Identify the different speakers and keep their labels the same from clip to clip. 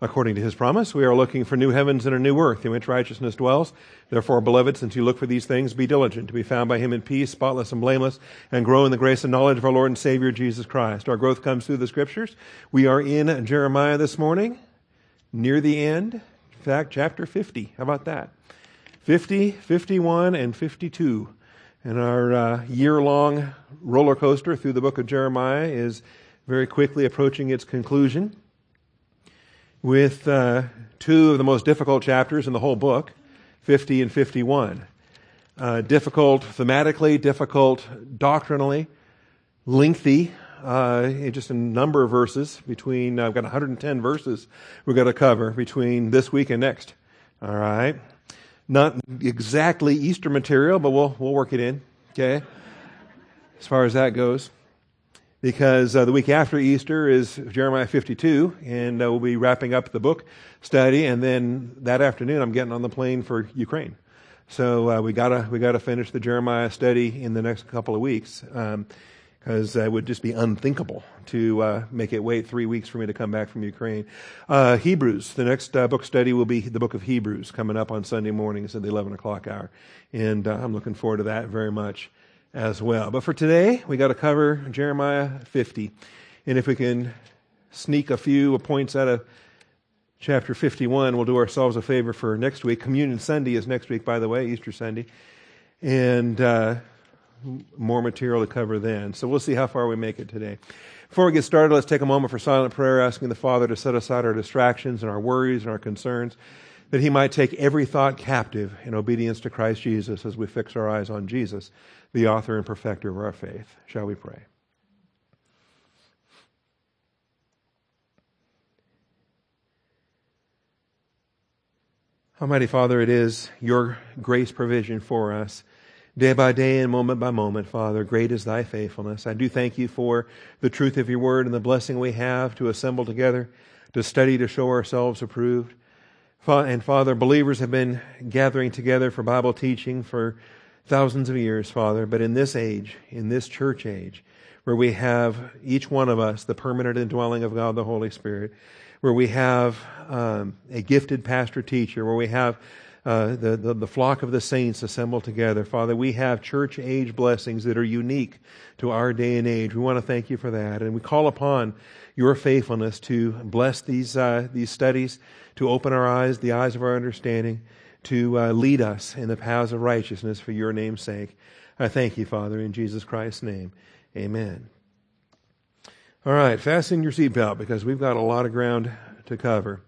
Speaker 1: according to his promise. We are looking for new heavens and a new earth in which righteousness dwells. Therefore, beloved, since you look for these things, be diligent to be found by him in peace, spotless and blameless, and grow in the grace and knowledge of our Lord and Savior Jesus Christ. Our growth comes through the scriptures. We are in Jeremiah this morning, near the end. In fact, chapter 50. How about that? 50, 51, and 52. And our uh, year long roller coaster through the book of Jeremiah is very quickly approaching its conclusion with uh, two of the most difficult chapters in the whole book, 50 and 51. Uh, difficult thematically, difficult doctrinally, lengthy, uh, just a number of verses between, I've got 110 verses we've got to cover between this week and next. All right. Not exactly Easter material, but we'll, we'll work it in. Okay. As far as that goes because uh, the week after Easter is Jeremiah 52, and uh, we'll be wrapping up the book study, and then that afternoon I'm getting on the plane for Ukraine. So uh, we gotta we gotta finish the Jeremiah study in the next couple of weeks, because um, it would just be unthinkable to uh, make it wait three weeks for me to come back from Ukraine. Uh, Hebrews, the next uh, book study will be the book of Hebrews, coming up on Sunday mornings at the 11 o'clock hour, and I'm looking forward to that very much as well. But for today, we got to cover Jeremiah 50. And if we can sneak a few points out of chapter 51, we'll do ourselves a favor for next week. Communion Sunday is next week, by the way, Easter Sunday. And uh, more material to cover then. So we'll see how far we make it today. Before we get started, let's take a moment for silent prayer, asking the Father to set aside our distractions and our worries and our concerns, that He might take every thought captive in obedience to Christ Jesus as we fix our eyes on Jesus the author and perfecter of our faith. Shall we pray? Almighty Father, it is your grace provision for us day by day and moment by moment, Father. Great is thy faithfulness. I do thank you for the truth of your word and the blessing we have to assemble together, to study, to show ourselves approved. And Father, believers have been gathering together for Bible teaching for thousands of years, Father, but in this age, in this church age, where we have each one of us the permanent indwelling of God the Holy Spirit, where we have um, a gifted pastor teacher, where we have uh, the, the, the flock of the saints assembled together. Father, we have church age blessings that are unique to our day and age. We want to thank you for that. And we call upon your faithfulness to bless these, uh, these studies, to open our eyes, the eyes of our understanding, to uh, lead us in the paths of righteousness for your name's sake. I thank you, Father, in Jesus Christ's name. Amen. All right, fasten your seatbelt because we've got a lot of ground to cover.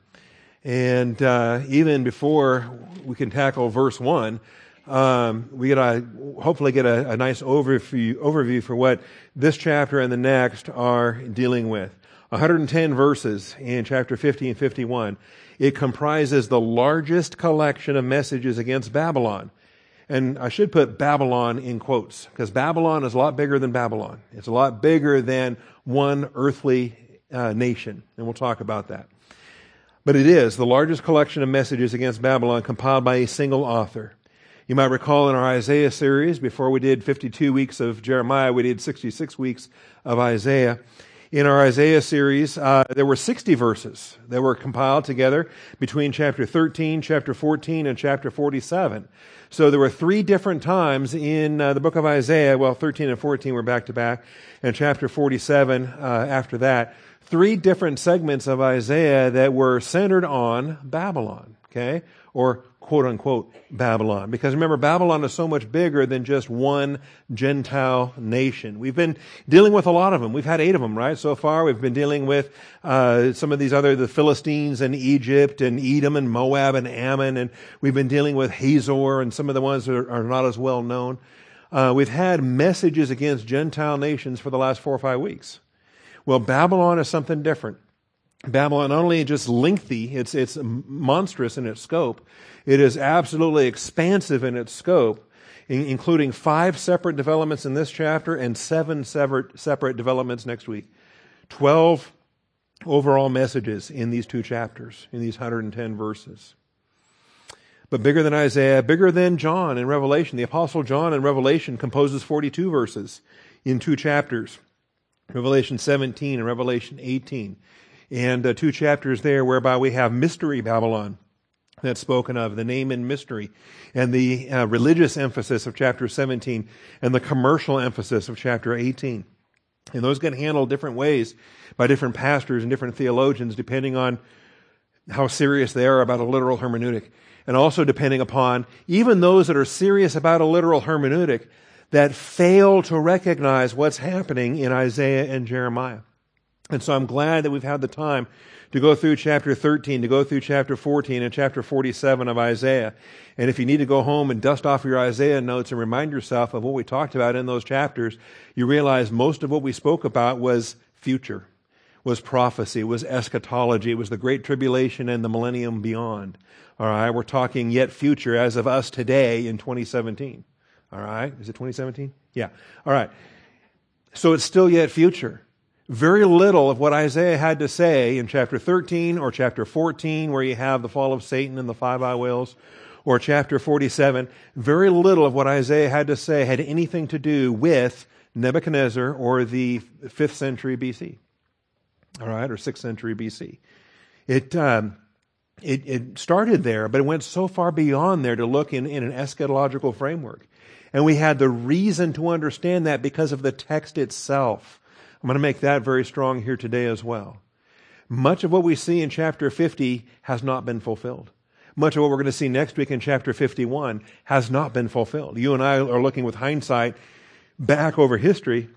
Speaker 1: And uh, even before we can tackle verse 1, um, we get a, hopefully get a, a nice overview, overview for what this chapter and the next are dealing with. 110 verses in chapter 50 and 51. It comprises the largest collection of messages against Babylon. And I should put Babylon in quotes, because Babylon is a lot bigger than Babylon. It's a lot bigger than one earthly uh, nation. And we'll talk about that. But it is the largest collection of messages against Babylon compiled by a single author. You might recall in our Isaiah series, before we did 52 weeks of Jeremiah, we did 66 weeks of Isaiah in our Isaiah series, uh, there were 60 verses that were compiled together between chapter 13, chapter 14, and chapter 47. So there were three different times in uh, the book of Isaiah. Well, 13 and 14 were back to back, and chapter 47 uh, after that. Three different segments of Isaiah that were centered on Babylon. Okay, or quote unquote Babylon. Because remember, Babylon is so much bigger than just one Gentile nation. We've been dealing with a lot of them. We've had eight of them, right? So far, we've been dealing with uh, some of these other, the Philistines and Egypt and Edom and Moab and Ammon, and we've been dealing with Hazor and some of the ones that are, are not as well known. Uh, we've had messages against Gentile nations for the last four or five weeks. Well, Babylon is something different. Babylon not only just lengthy, it's, it's monstrous in its scope, it is absolutely expansive in its scope, including five separate developments in this chapter and seven separate, separate developments next week. Twelve overall messages in these two chapters, in these 110 verses. But bigger than Isaiah, bigger than John in Revelation. The Apostle John in Revelation composes 42 verses in two chapters. Revelation 17 and Revelation 18. and uh, two chapters there whereby we have mystery Babylon that's spoken of, the name and mystery, and the uh, religious emphasis of chapter 17, and the commercial emphasis of chapter 18. And those get handled different ways by different pastors and different theologians, depending on how serious they are about a literal hermeneutic. And also depending upon even those that are serious about a literal hermeneutic that fail to recognize what's happening in Isaiah and Jeremiah. And so I'm glad that we've had the time to go through chapter 13, to go through chapter 14 and chapter 47 of Isaiah. And if you need to go home and dust off your Isaiah notes and remind yourself of what we talked about in those chapters, you realize most of what we spoke about was future, was prophecy, was eschatology, it was the great tribulation and the millennium beyond. All right, we're talking yet future as of us today in 2017. All right, is it 2017? Yeah. All right. So it's still yet future very little of what Isaiah had to say in chapter 13 or chapter 14, where you have the fall of Satan and the five I wills, or chapter 47, very little of what Isaiah had to say had anything to do with Nebuchadnezzar or the 5th century BC. All right, or 6th century BC. It, um, it, it started there, but it went so far beyond there to look in, in an eschatological framework. And we had the reason to understand that because of the text itself. I'm going to make that very strong here today as well. Much of what we see in chapter 50 has not been fulfilled. Much of what we're going to see next week in chapter 51 has not been fulfilled. You and I are looking with hindsight back over history,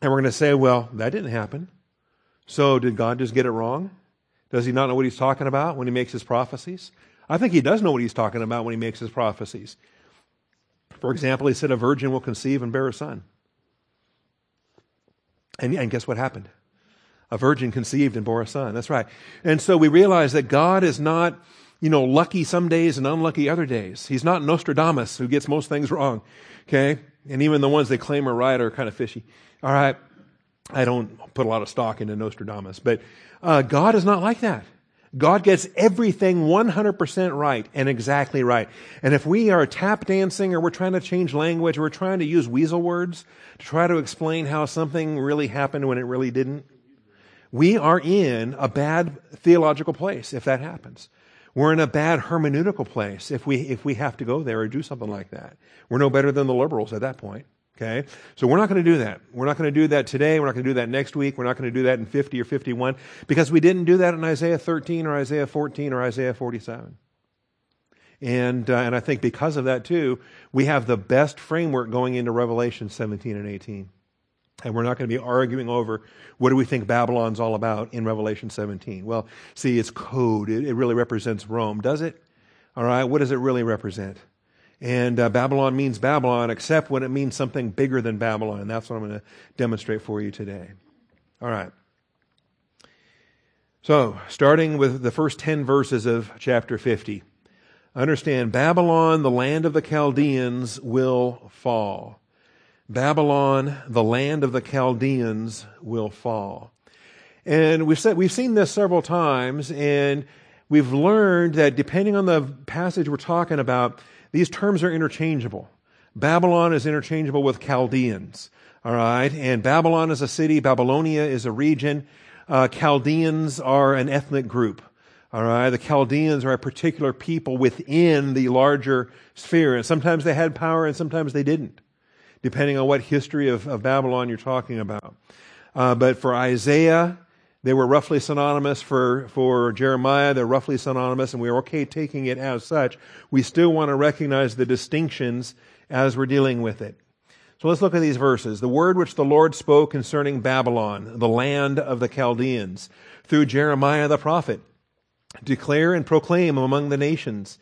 Speaker 1: and we're going to say, well, that didn't happen. So did God just get it wrong? Does he not know what he's talking about when he makes his prophecies? I think he does know what he's talking about when he makes his prophecies. For example, he said a virgin will conceive and bear a son. And, and guess what happened? A virgin conceived and bore a son. That's right. And so we realize that God is not, you know, lucky some days and unlucky other days. He's not Nostradamus who gets most things wrong. Okay? And even the ones they claim are right are kind of fishy. All right. I don't put a lot of stock into Nostradamus, but uh, God is not like that. God gets everything 100% right and exactly right. And if we are tap dancing or we're trying to change language or we're trying to use weasel words to try to explain how something really happened when it really didn't, we are in a bad theological place if that happens. We're in a bad hermeneutical place if we, if we have to go there or do something like that. We're no better than the liberals at that point. Okay? So we're not going to do that. We're not going to do that today. We're not going to do that next week. We're not going to do that in 50 or 51 because we didn't do that in Isaiah 13 or Isaiah 14 or Isaiah 47. And, uh, and I think because of that too, we have the best framework going into Revelation 17 and 18. And we're not going to be arguing over what do we think Babylon's all about in Revelation 17. Well, see, it's code. It, it really represents Rome, does it? All right, what does it really represent? And uh, Babylon means Babylon, except when it means something bigger than Babylon. That's what I'm going to demonstrate for you today. All right. So, starting with the first 10 verses of chapter 50. Understand, Babylon, the land of the Chaldeans, will fall. Babylon, the land of the Chaldeans, will fall. And we've said, we've seen this several times, and we've learned that depending on the passage we're talking about, these terms are interchangeable. Babylon is interchangeable with Chaldeans. All right. And Babylon is a city. Babylonia is a region. Uh, Chaldeans are an ethnic group. All right. The Chaldeans are a particular people within the larger sphere. And sometimes they had power and sometimes they didn't, depending on what history of, of Babylon you're talking about. Uh, but for Isaiah, they were roughly synonymous for, for Jeremiah. They're roughly synonymous, and we're okay taking it as such. We still want to recognize the distinctions as we're dealing with it. So let's look at these verses. The word which the Lord spoke concerning Babylon, the land of the Chaldeans, through Jeremiah the prophet. Declare and proclaim among the nations.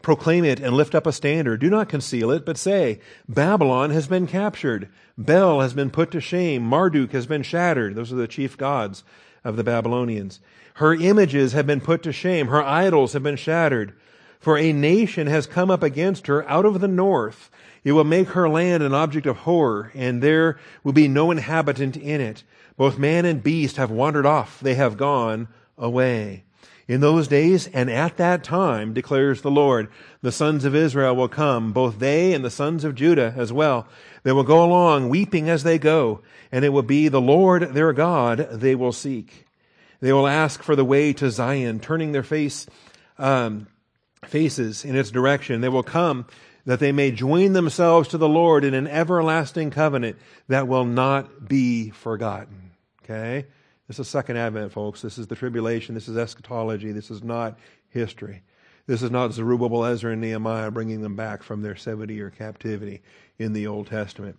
Speaker 1: Proclaim it and lift up a standard. Do not conceal it, but say, Babylon has been captured. Bel has been put to shame. Marduk has been shattered. Those are the chief gods of the Babylonians. Her images have been put to shame. Her idols have been shattered. For a nation has come up against her out of the north. It will make her land an object of horror, and there will be no inhabitant in it. Both man and beast have wandered off. They have gone away. In those days and at that time, declares the Lord, the sons of Israel will come, both they and the sons of Judah as well. They will go along weeping as they go, and it will be the Lord their God they will seek. They will ask for the way to Zion, turning their face, um, faces in its direction. They will come that they may join themselves to the Lord in an everlasting covenant that will not be forgotten. Okay? This is second advent, folks. This is the tribulation. This is eschatology. This is not history. This is not Zerubbabel, Ezra, and Nehemiah bringing them back from their 70 year captivity in the Old Testament.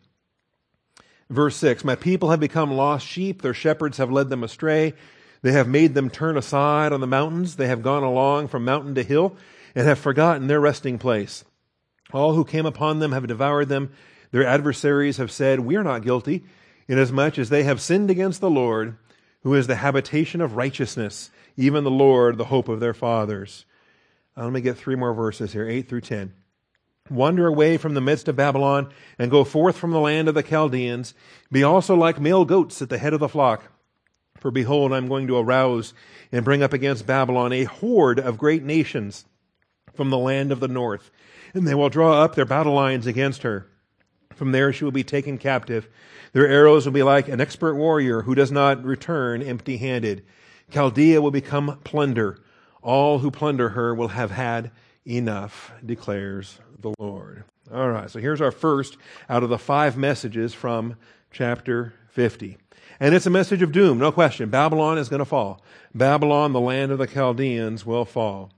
Speaker 1: Verse 6 My people have become lost sheep. Their shepherds have led them astray. They have made them turn aside on the mountains. They have gone along from mountain to hill and have forgotten their resting place. All who came upon them have devoured them. Their adversaries have said, We are not guilty, inasmuch as they have sinned against the Lord, who is the habitation of righteousness, even the Lord, the hope of their fathers. Uh, let me get three more verses here, 8 through 10. Wander away from the midst of Babylon, and go forth from the land of the Chaldeans. Be also like male goats at the head of the flock. For behold, I am going to arouse and bring up against Babylon a horde of great nations from the land of the north and they will draw up their battle lines against her. From there she will be taken captive. Their arrows will be like an expert warrior who does not return empty handed. Chaldea will become plunder. All who plunder her will have had enough, declares the Lord. All right, so here's our first out of the five messages from chapter 50. And it's a message of doom, no question. Babylon is going to fall. Babylon, the land of the Chaldeans, will fall.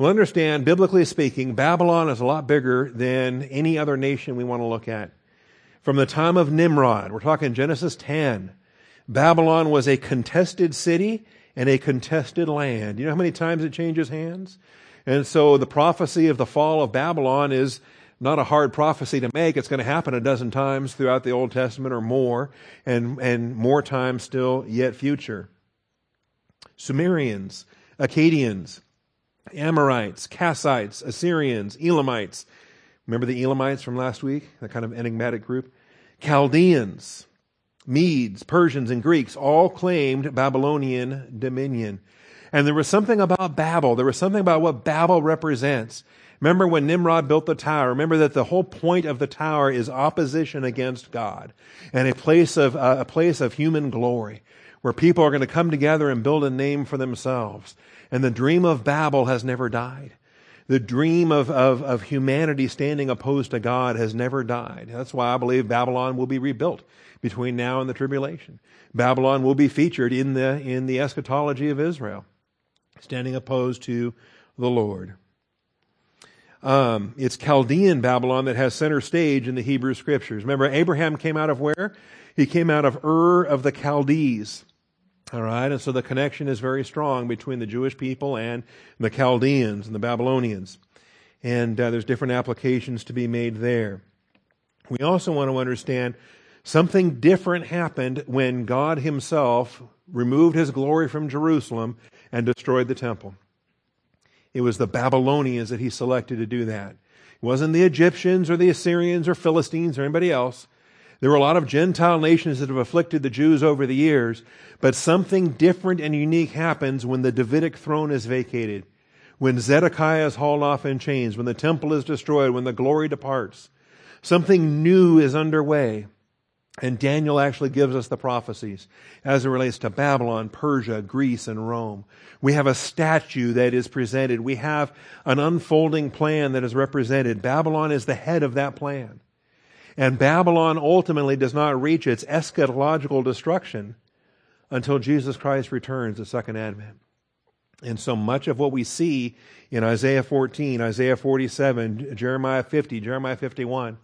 Speaker 1: Well, understand, biblically speaking, Babylon is a lot bigger than any other nation we want to look at. From the time of Nimrod, we're talking Genesis 10, Babylon was a contested city and a contested land. You know how many times it changes hands? And so the prophecy of the fall of Babylon is not a hard prophecy to make. It's going to happen a dozen times throughout the Old Testament or more, and, and more times still yet future. Sumerians, Akkadians, Amorites, Kassites, Assyrians, Elamites. Remember the Elamites from last week? That kind of enigmatic group? Chaldeans, Medes, Persians, and Greeks all claimed Babylonian dominion. And there was something about Babel. There was something about what Babel represents. Remember when Nimrod built the tower? Remember that the whole point of the tower is opposition against God and a place of, uh, a place of human glory where people are going to come together and build a name for themselves. And the dream of Babel has never died. The dream of, of, of humanity standing opposed to God has never died. That's why I believe Babylon will be rebuilt between now and the tribulation. Babylon will be featured in the, in the eschatology of Israel, standing opposed to the Lord. Um, it's Chaldean Babylon that has center stage in the Hebrew scriptures. Remember, Abraham came out of where? He came out of Ur of the Chaldees. All right, and so the connection is very strong between the Jewish people and the Chaldeans and the Babylonians. And uh, there's different applications to be made there. We also want to understand something different happened when God Himself removed His glory from Jerusalem and destroyed the temple. It was the Babylonians that He selected to do that. It wasn't the Egyptians or the Assyrians or Philistines or anybody else. There were a lot of Gentile nations that have afflicted the Jews over the years, but something different and unique happens when the Davidic throne is vacated, when Zedekiah is hauled off in chains, when the temple is destroyed, when the glory departs. Something new is underway. And Daniel actually gives us the prophecies as it relates to Babylon, Persia, Greece, and Rome. We have a statue that is presented. We have an unfolding plan that is represented. Babylon is the head of that plan. And Babylon ultimately does not reach its eschatological destruction until Jesus Christ returns the second advent. And so much of what we see in Isaiah 14, Isaiah 47, Jeremiah 50, Jeremiah 51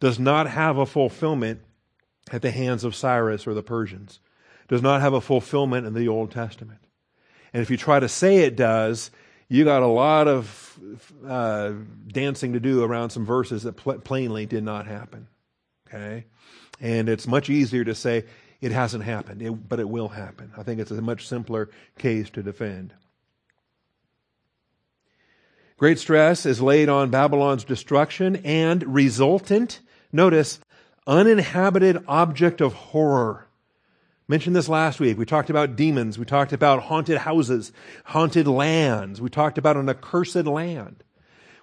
Speaker 1: does not have a fulfillment at the hands of Cyrus or the Persians, does not have a fulfillment in the Old Testament. And if you try to say it does, you got a lot of uh, dancing to do around some verses that pl- plainly did not happen. Okay? And it's much easier to say it hasn't happened, it, but it will happen. I think it's a much simpler case to defend. Great stress is laid on Babylon's destruction and resultant, notice, uninhabited object of horror mentioned this last week. We talked about demons. We talked about haunted houses, haunted lands. We talked about an accursed land.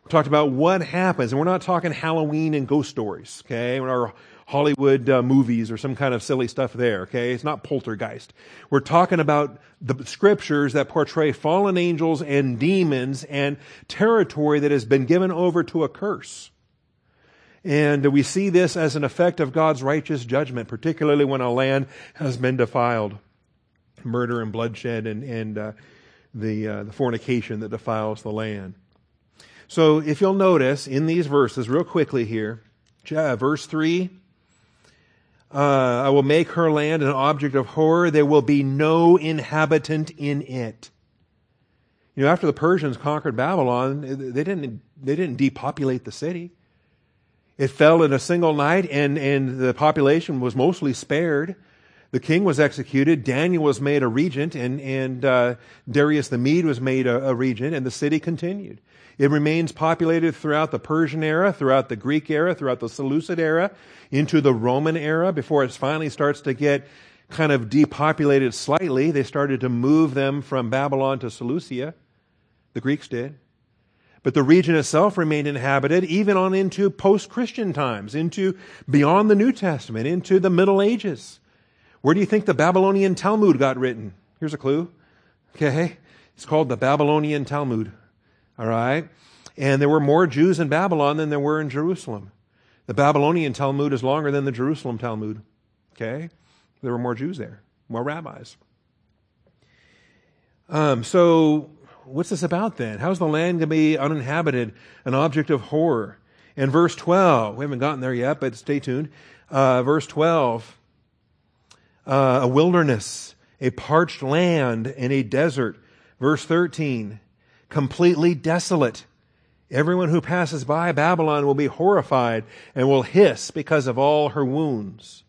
Speaker 1: We talked about what happens, and we're not talking Halloween and ghost stories, okay, or Hollywood uh, movies or some kind of silly stuff there, okay? It's not poltergeist. We're talking about the scriptures that portray fallen angels and demons and territory that has been given over to a curse. And we see this as an effect of God's righteous judgment, particularly when a land has been defiled. Murder and bloodshed and, and uh, the, uh, the fornication that defiles the land. So if you'll notice in these verses, real quickly here, verse 3 uh, I will make her land an object of horror. There will be no inhabitant in it. You know, after the Persians conquered Babylon, they didn't, they didn't depopulate the city. It fell in a single night, and, and the population was mostly spared. The king was executed. Daniel was made a regent, and, and uh, Darius the Mede was made a, a regent, and the city continued. It remains populated throughout the Persian era, throughout the Greek era, throughout the Seleucid era, into the Roman era, before it finally starts to get kind of depopulated slightly. They started to move them from Babylon to Seleucia. The Greeks did. But the region itself remained inhabited even on into post Christian times, into beyond the New Testament, into the Middle Ages. Where do you think the Babylonian Talmud got written? Here's a clue. Okay. It's called the Babylonian Talmud. All right? And there were more Jews in Babylon than there were in Jerusalem. The Babylonian Talmud is longer than the Jerusalem Talmud. Okay? There were more Jews there, more rabbis. Um, so, what's this about then? How's the land going to be uninhabited, an object of horror? In verse 12, we haven't gotten there yet, but stay tuned. Uh, verse 12, uh, a wilderness, a parched land, and a desert. Verse 13, completely desolate. Everyone who passes by Babylon will be horrified and will hiss because of all her wounds.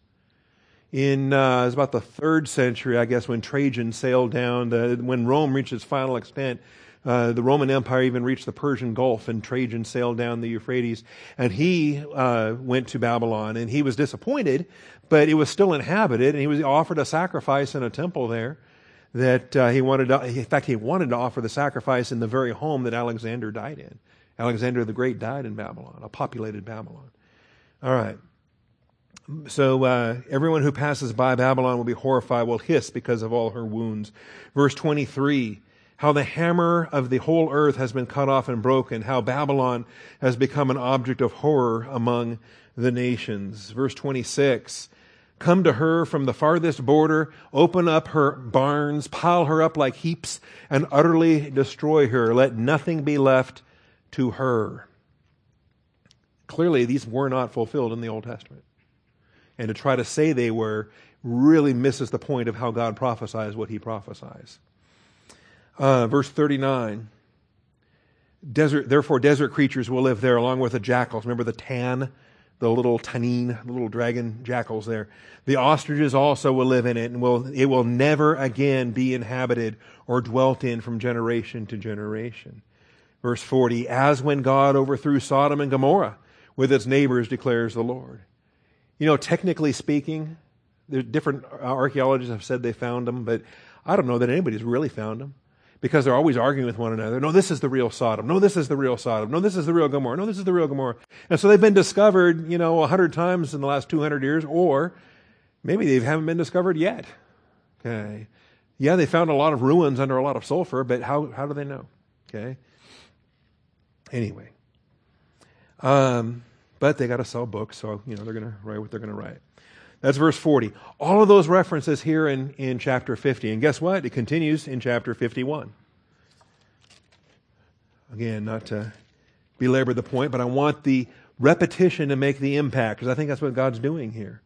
Speaker 1: In uh, it was about the third century, I guess, when Trajan sailed down, the, when Rome reached its final extent, uh, the Roman Empire even reached the Persian Gulf, and Trajan sailed down the Euphrates, and he uh, went to Babylon, and he was disappointed, but it was still inhabited, and he was offered a sacrifice in a temple there that uh, he wanted to, in fact, he wanted to offer the sacrifice in the very home that Alexander died in. Alexander the Great died in Babylon, a populated Babylon. All right. So uh, everyone who passes by Babylon will be horrified, will hiss because of all her wounds. Verse 23 how the hammer of the whole earth has been cut off and broken, how Babylon has become an object of horror among the nations. Verse 26 Come to her from the farthest border, open up her barns, pile her up like heaps, and utterly destroy her. Let nothing be left to her. Clearly, these were not fulfilled in the Old Testament. And to try to say they were really misses the point of how God prophesies what he prophesies. Uh, verse 39 desert, Therefore, desert creatures will live there along with the jackals. Remember the tan? the little tanine, the little dragon jackals there. The ostriches also will live in it, and will, it will never again be inhabited or dwelt in from generation to generation. Verse 40 As when God overthrew Sodom and Gomorrah with its neighbors, declares the Lord. You know, technically speaking, different archaeologists have said they found them, but I don't know that anybody's really found them because they're always arguing with one another. No, this is the real Sodom. No, this is the real Sodom. No, this is the real Gomorrah. No, this is the real Gomorrah. And so they've been discovered, you know, a hundred times in the last 200 years, or maybe they haven't been discovered yet. Okay. Yeah, they found a lot of ruins under a lot of sulfur, but how, how do they know? Okay. Anyway. Um, but they got to sell books, so, you know, they're going to write what they're going to write. That's verse 40. All of those references here in, in chapter 50. And guess what? It continues in chapter 51. Again, not to belabor the point, but I want the repetition to make the impact because I think that's what God's doing here.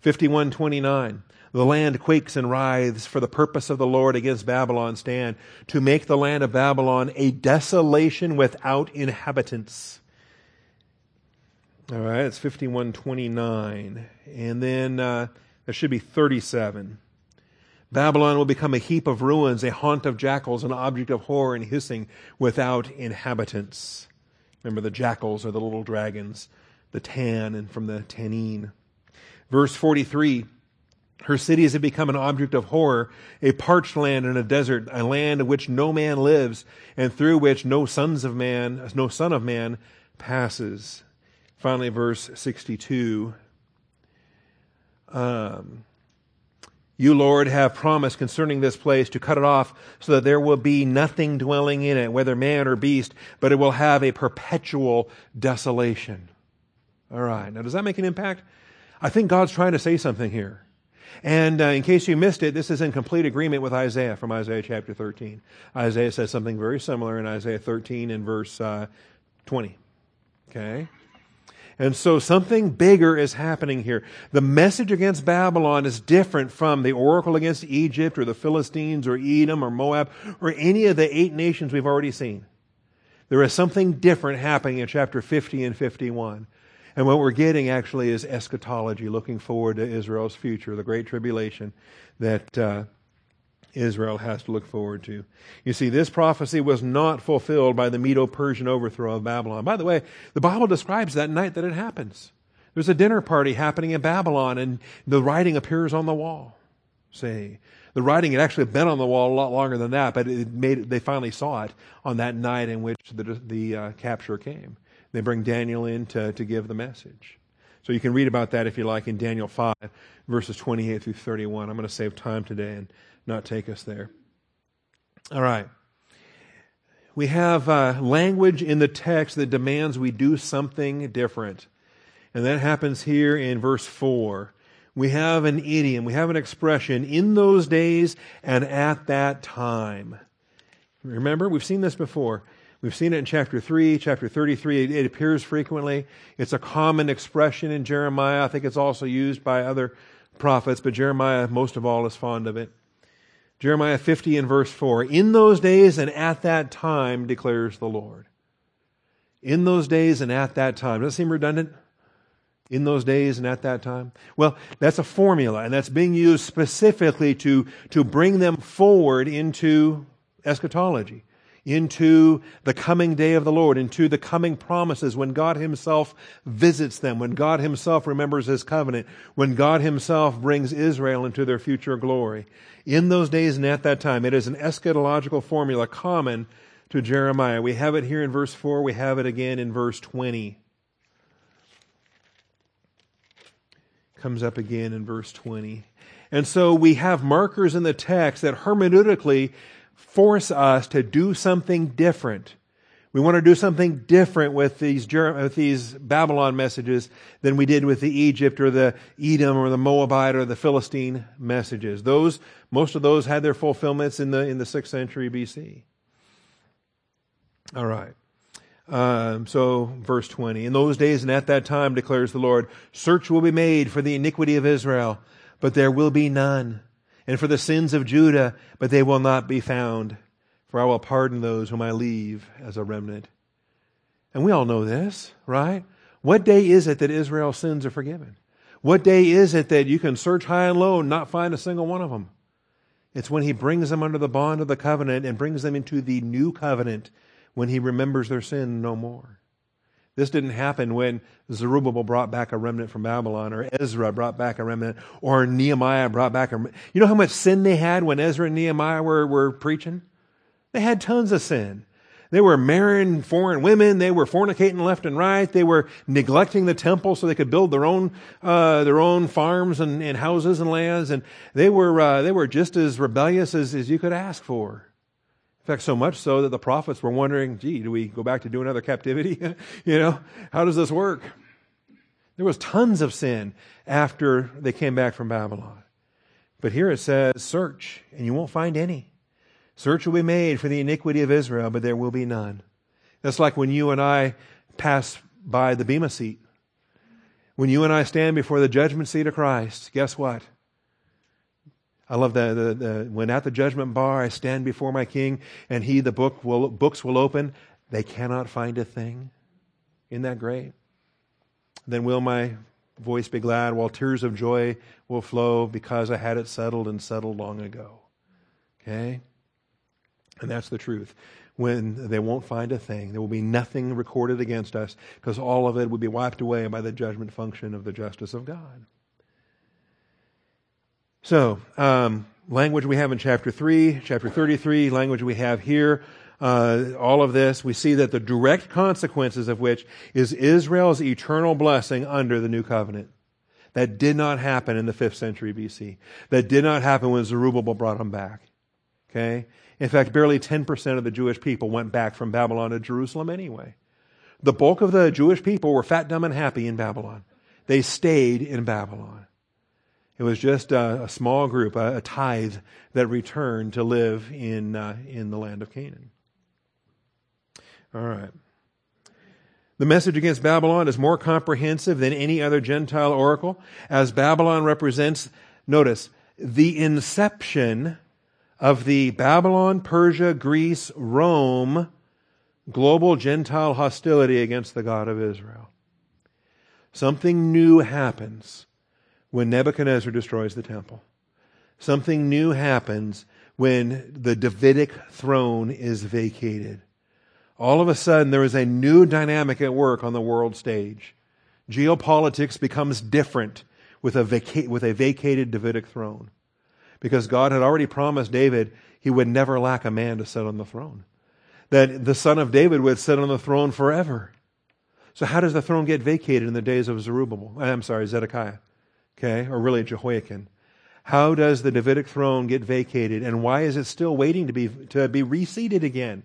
Speaker 1: 5129. The land quakes and writhes for the purpose of the Lord against Babylon stand to make the land of Babylon a desolation without inhabitants. All right, it's 5129. And then uh, there should be 37. Babylon will become a heap of ruins, a haunt of jackals, an object of horror and hissing without inhabitants. Remember, the jackals are the little dragons, the tan and from the tanine. Verse 43 Her cities have become an object of horror, a parched land and a desert, a land in which no man lives, and through which no sons of man, no son of man passes. Finally, verse 62 um, you, Lord, have promised concerning this place to cut it off so that there will be nothing dwelling in it, whether man or beast, but it will have a perpetual desolation. All right. Now, does that make an impact? I think God's trying to say something here. And uh, in case you missed it, this is in complete agreement with Isaiah from Isaiah chapter 13. Isaiah says something very similar in Isaiah 13 and verse uh, 20. Okay? And so something bigger is happening here. The message against Babylon is different from the oracle against Egypt or the Philistines or Edom or Moab or any of the eight nations we've already seen. There is something different happening in chapter 50 and 51. And what we're getting actually is eschatology, looking forward to Israel's future, the great tribulation that uh, Israel has to look forward to. You see, this prophecy was not fulfilled by the Medo Persian overthrow of Babylon. By the way, the Bible describes that night that it happens. There's a dinner party happening in Babylon, and the writing appears on the wall. Say, the writing had actually been on the wall a lot longer than that, but it made they finally saw it on that night in which the, the uh, capture came. They bring Daniel in to, to give the message. So you can read about that if you like in Daniel 5, verses 28 through 31. I'm going to save time today and not take us there. All right. We have uh, language in the text that demands we do something different. And that happens here in verse 4. We have an idiom, we have an expression, in those days and at that time. Remember, we've seen this before. We've seen it in chapter 3, chapter 33. It, it, appears frequently. It's a common expression in Jeremiah. I think it's also used by other prophets, but Jeremiah, most of all, is fond of it. Jeremiah 50 and verse 4. In those days and at that time, declares the Lord. In those days and at that time. Does that seem redundant? In those days and at that time? Well, that's a formula, and that's being used specifically to, to bring them forward into eschatology, into the coming day of the Lord, into the coming promises when God Himself visits them, when God Himself remembers His covenant, when God Himself brings Israel into their future glory in those days and at that time. It is an eschatological formula common to Jeremiah. We have it here in verse 4, we have it again in verse 20. Comes up again in verse 20. And so we have markers in the text that hermeneutically force us to do something different we want to do something different with these, with these Babylon messages than we did with the Egypt or the Edom or the Moabite or the Philistine messages. Those, most of those had their fulfillments in the, in the 6th century BC. All right. Um, so, verse 20. In those days and at that time, declares the Lord, search will be made for the iniquity of Israel, but there will be none, and for the sins of Judah, but they will not be found for I will pardon those whom I leave as a remnant. And we all know this, right? What day is it that Israel's sins are forgiven? What day is it that you can search high and low and not find a single one of them? It's when he brings them under the bond of the covenant and brings them into the new covenant when he remembers their sin no more. This didn't happen when Zerubbabel brought back a remnant from Babylon, or Ezra brought back a remnant, or Nehemiah brought back a. remnant. You know how much sin they had when Ezra and Nehemiah were, were preaching? They had tons of sin. They were marrying foreign women. They were fornicating left and right. They were neglecting the temple so they could build their own uh, their own farms and, and, houses and lands. And they were uh, they were just as rebellious as, as you could ask for. Fact, so much so that the prophets were wondering, "Gee, do we go back to do another captivity? you know, how does this work?" There was tons of sin after they came back from Babylon. But here it says, "Search, and you won't find any." Search will be made for the iniquity of Israel, but there will be none. That's like when you and I pass by the Bema seat. When you and I stand before the judgment seat of Christ, guess what? I love that. The, the, when at the judgment bar I stand before my King, and He, the book will, books will open, they cannot find a thing. Isn't that great? Then will my voice be glad, while tears of joy will flow, because I had it settled and settled long ago. Okay? And that's the truth. When they won't find a thing, there will be nothing recorded against us because all of it will be wiped away by the judgment function of the justice of God. So, um, language we have in chapter 3, chapter 33, language we have here, uh, all of this, we see that the direct consequences of which is Israel's eternal blessing under the new covenant. That did not happen in the 5th century BC. That did not happen when Zerubbabel brought them back. Okay? In fact, barely 10% of the Jewish people went back from Babylon to Jerusalem anyway. The bulk of the Jewish people were fat, dumb, and happy in Babylon. They stayed in Babylon. It was just a, a small group, a, a, tithe, that returned to live in, uh, in the land of Canaan. All right. The message against Babylon is more comprehensive than any other Gentile oracle, as Babylon represents, notice, the inception of the Babylon, Persia, Greece, Rome global Gentile hostility against the God of Israel. Something new happens when Nebuchadnezzar destroys the temple. Something new happens when the Davidic throne is vacated. All of a sudden, there is a new dynamic at work on the world stage. Geopolitics becomes different with a, vaca- with a vacated Davidic throne. Because God had already promised David he would never lack a man to sit on the throne. That the son of David would sit on the throne forever. So how does the throne get vacated in the days of Zerubbabel? I'm sorry, Zedekiah okay, or really Jehoiakim. How does the Davidic throne get vacated, and why is it still waiting to be, to be reseated again?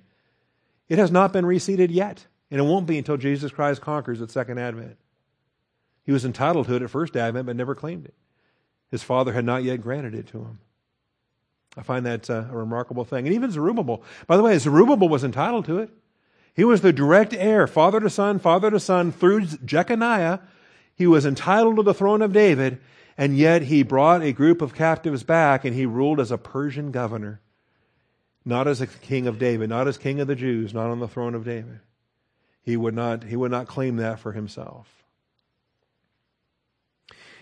Speaker 1: It has not been reseated yet, and it won't be until Jesus Christ conquers at Second Advent. He was entitled to it at First Advent, but never claimed it. His father had not yet granted it to him. I find that uh, a remarkable thing. And even Zerubbabel, by the way, Zerubbabel was entitled to it. He was the direct heir, father to son, father to son, through Jeconiah, he was entitled to the throne of David, and yet he brought a group of captives back and he ruled as a Persian governor, not as a king of David, not as king of the Jews, not on the throne of David. He would not, he would not claim that for himself.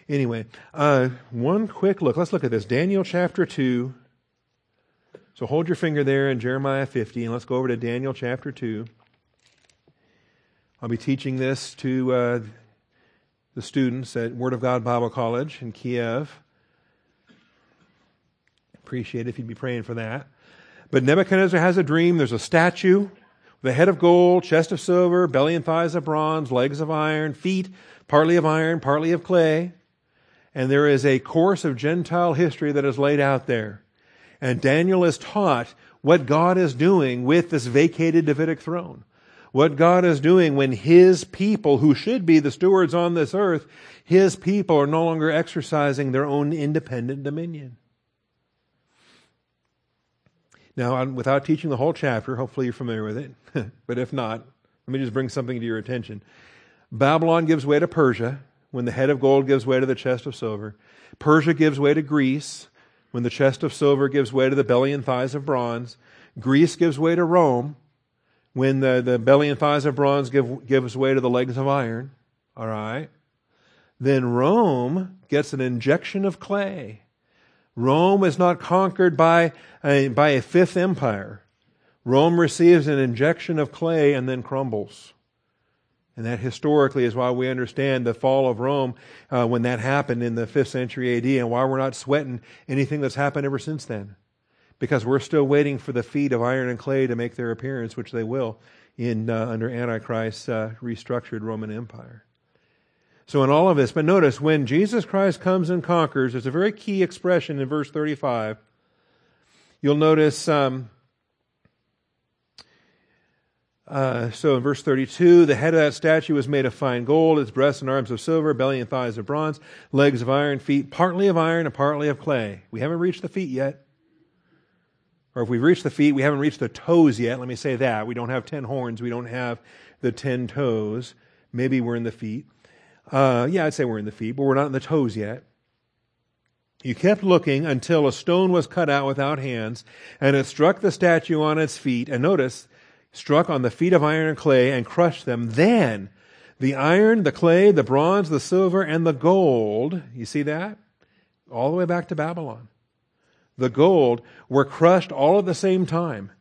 Speaker 1: Anyway, uh, one quick look. Let's look at this. Daniel chapter 2. So hold your finger there in Jeremiah 50, and let's go over to Daniel chapter 2. I'll be teaching this to uh, the students at Word of God Bible College in Kiev. Appreciate if you'd be praying for that. But Nebuchadnezzar has a dream. There's a statue with a head of gold, chest of silver, belly and thighs of bronze, legs of iron, feet partly of iron, partly of clay. And there is a course of Gentile history that is laid out there. And Daniel is taught what God is doing with this vacated Davidic throne what God is doing when His people, who should be the stewards on this earth, His people are no longer exercising their own independent dominion. Now, without teaching the whole chapter, hopefully you're familiar with it, but if not, let me just bring something to your attention. Babylon gives way to Persia when the head of gold gives way to the chest of silver. Persia gives way to Greece when the chest of silver gives way to the belly and thighs of bronze. Greece gives way to Rome when the, the belly and thighs of bronze give, gives way to the legs of iron, all right, then Rome gets an injection of clay. Rome is not conquered by a, by a fifth empire. Rome receives an injection of clay and then crumbles. And that historically is why we understand the fall of Rome uh, when that happened in the 5th century AD and why we're not sweating anything that's happened ever since then because we're still waiting for the feet of iron and clay to make their appearance, which they will in uh, under Antichrist's uh, restructured Roman Empire. So in all of this, but notice when Jesus Christ comes and conquers, there's a very key expression in verse 35. You'll notice. Um, uh, so in verse 32, the head of that statue was made of fine gold, its breasts and arms of silver, belly and thighs of bronze, legs of iron, feet partly of iron and partly of clay. We haven't reached the feet yet. Or if we've reached the feet, we haven't reached the toes yet. Let me say that. We don't have ten horns. We don't have the ten toes. Maybe we're in the feet. Uh, yeah, I'd say we're in the feet, but we're not in the toes yet. You kept looking until a stone was cut out without hands, and it struck the statue on its feet. And notice, struck on the feet of iron and clay and crushed them. Then the iron, the clay, the bronze, the silver, and the gold, you see that? All the way back to Babylon the gold, were crushed all at the same time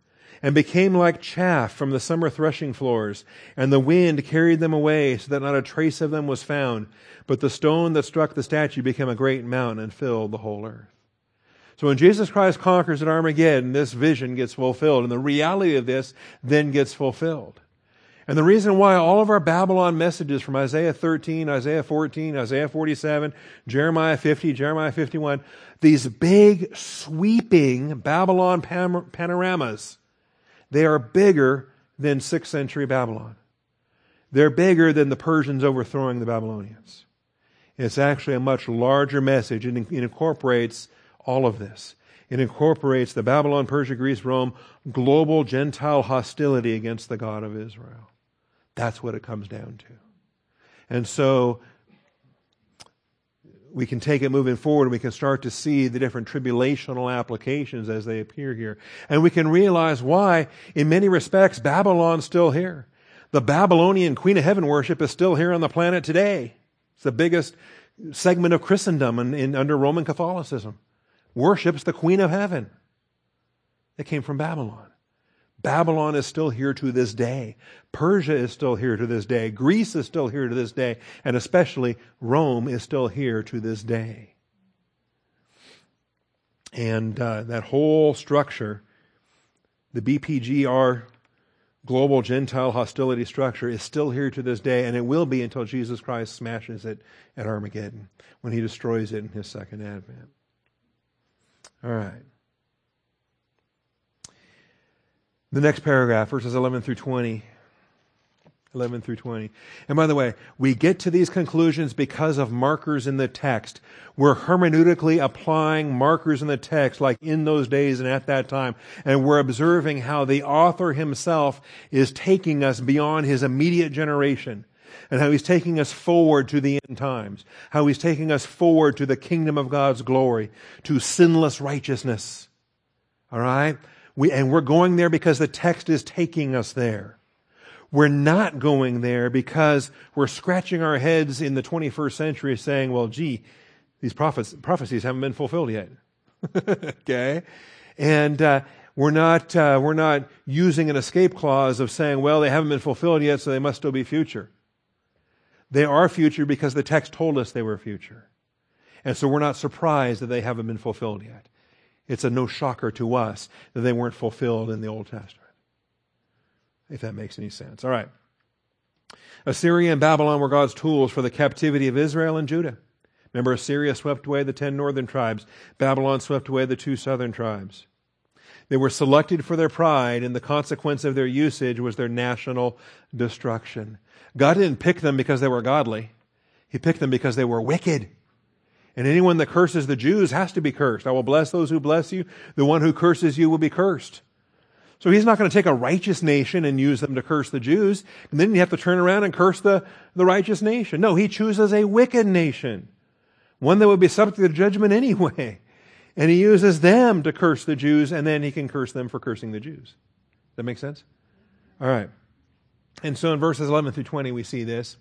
Speaker 1: and became like chaff from the summer threshing floors, and the wind carried them away so that not a trace of them was found. But the stone that struck the statue became a great mountain and filled the whole earth. So when Jesus Christ conquers at Armageddon, this vision gets fulfilled, and the reality of this then gets fulfilled. And the reason why all of our Babylon messages from Isaiah 13, Isaiah 14, Isaiah 47, Jeremiah 50, Jeremiah 51, these big sweeping Babylon panoramas, they are bigger than 6th century Babylon. They're bigger than the Persians overthrowing the Babylonians. It's actually a much larger message. It, it incorporates all of this. It incorporates the Babylon, Persia, Greece, Rome, global Gentile hostility against the God of Israel. That's what it comes down to. And so we can take it moving forward. and We can start to see the different tribulational applications as they appear here. And we can realize why, in many respects, Babylon's still here. The Babylonian Queen of Heaven worship is still here on the planet today. It's the biggest segment of Christendom in, in, under Roman Catholicism. Worships the Queen of Heaven. It came from Babylon. Babylon is still here to this day. Persia is still here to this day. Greece is still here to this day. And especially Rome is still here to this day. And uh, that whole structure, the BPGR global Gentile hostility structure is still here to this day, and it will be until Jesus Christ smashes it at Armageddon when he destroys it in his second advent. All right. The next paragraph, verses 11 through 20. 11 through 20. And by the way, we get to these conclusions because of markers in the text. We're hermeneutically applying markers in the text like in those days and at that time. And we're observing how the author himself is taking us beyond his immediate generation and how he's taking us forward to the end times, how he's taking us forward to the kingdom of God's glory, to sinless righteousness. All right? We, and we're going there because the text is taking us there. We're not going there because we're scratching our heads in the 21st century saying, well, gee, these prophets, prophecies haven't been fulfilled yet. okay? And uh, we're, not, uh, we're not using an escape clause of saying, well, they haven't been fulfilled yet, so they must still be future. They are future because the text told us they were future. And so we're not surprised that they haven't been fulfilled yet. It's a no shocker to us that they weren't fulfilled in the Old Testament if that makes any sense. All right. Assyria and Babylon were God's tools for the captivity of Israel and Judah. Remember, Assyria swept away the ten northern tribes, Babylon swept away the two southern tribes. They were selected for their pride, and the consequence of their usage was their national destruction. God didn't pick them because they were godly, He picked them because they were wicked. And anyone that curses the Jews has to be cursed. I will bless those who bless you. The one who curses you will be cursed. So he's not going to take a righteous nation and use them to curse the Jews, and then you have to turn around and curse the, the righteous nation. No, he chooses a wicked nation, one that would be subject to judgment anyway. And he uses them to curse the Jews, and then he can curse them for cursing the Jews. Does that make sense? All right. And so in verses 11 through 20, we see this.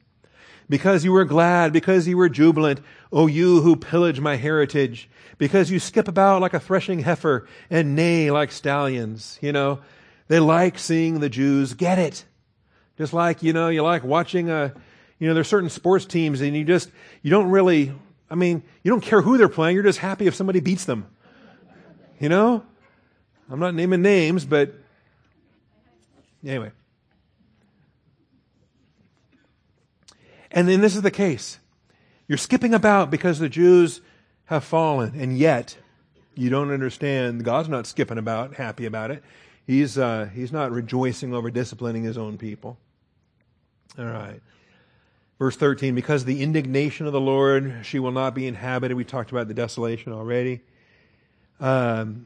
Speaker 1: Because you were glad, because you were jubilant, O you who pillage my heritage, because you skip about like a threshing heifer and neigh like stallions. You know, they like seeing the Jews get it. Just like, you know, you like watching a, you know, there's certain sports teams and you just, you don't really, I mean, you don't care who they're playing, you're just happy if somebody beats them. You know? I'm not naming names, but anyway. And then this is the case. You're skipping about because the Jews have fallen, and yet you don't understand. God's not skipping about, happy about it. He's, uh, he's not rejoicing over disciplining his own people. All right. Verse 13, because the indignation of the Lord, she will not be inhabited. We talked about the desolation already. Um,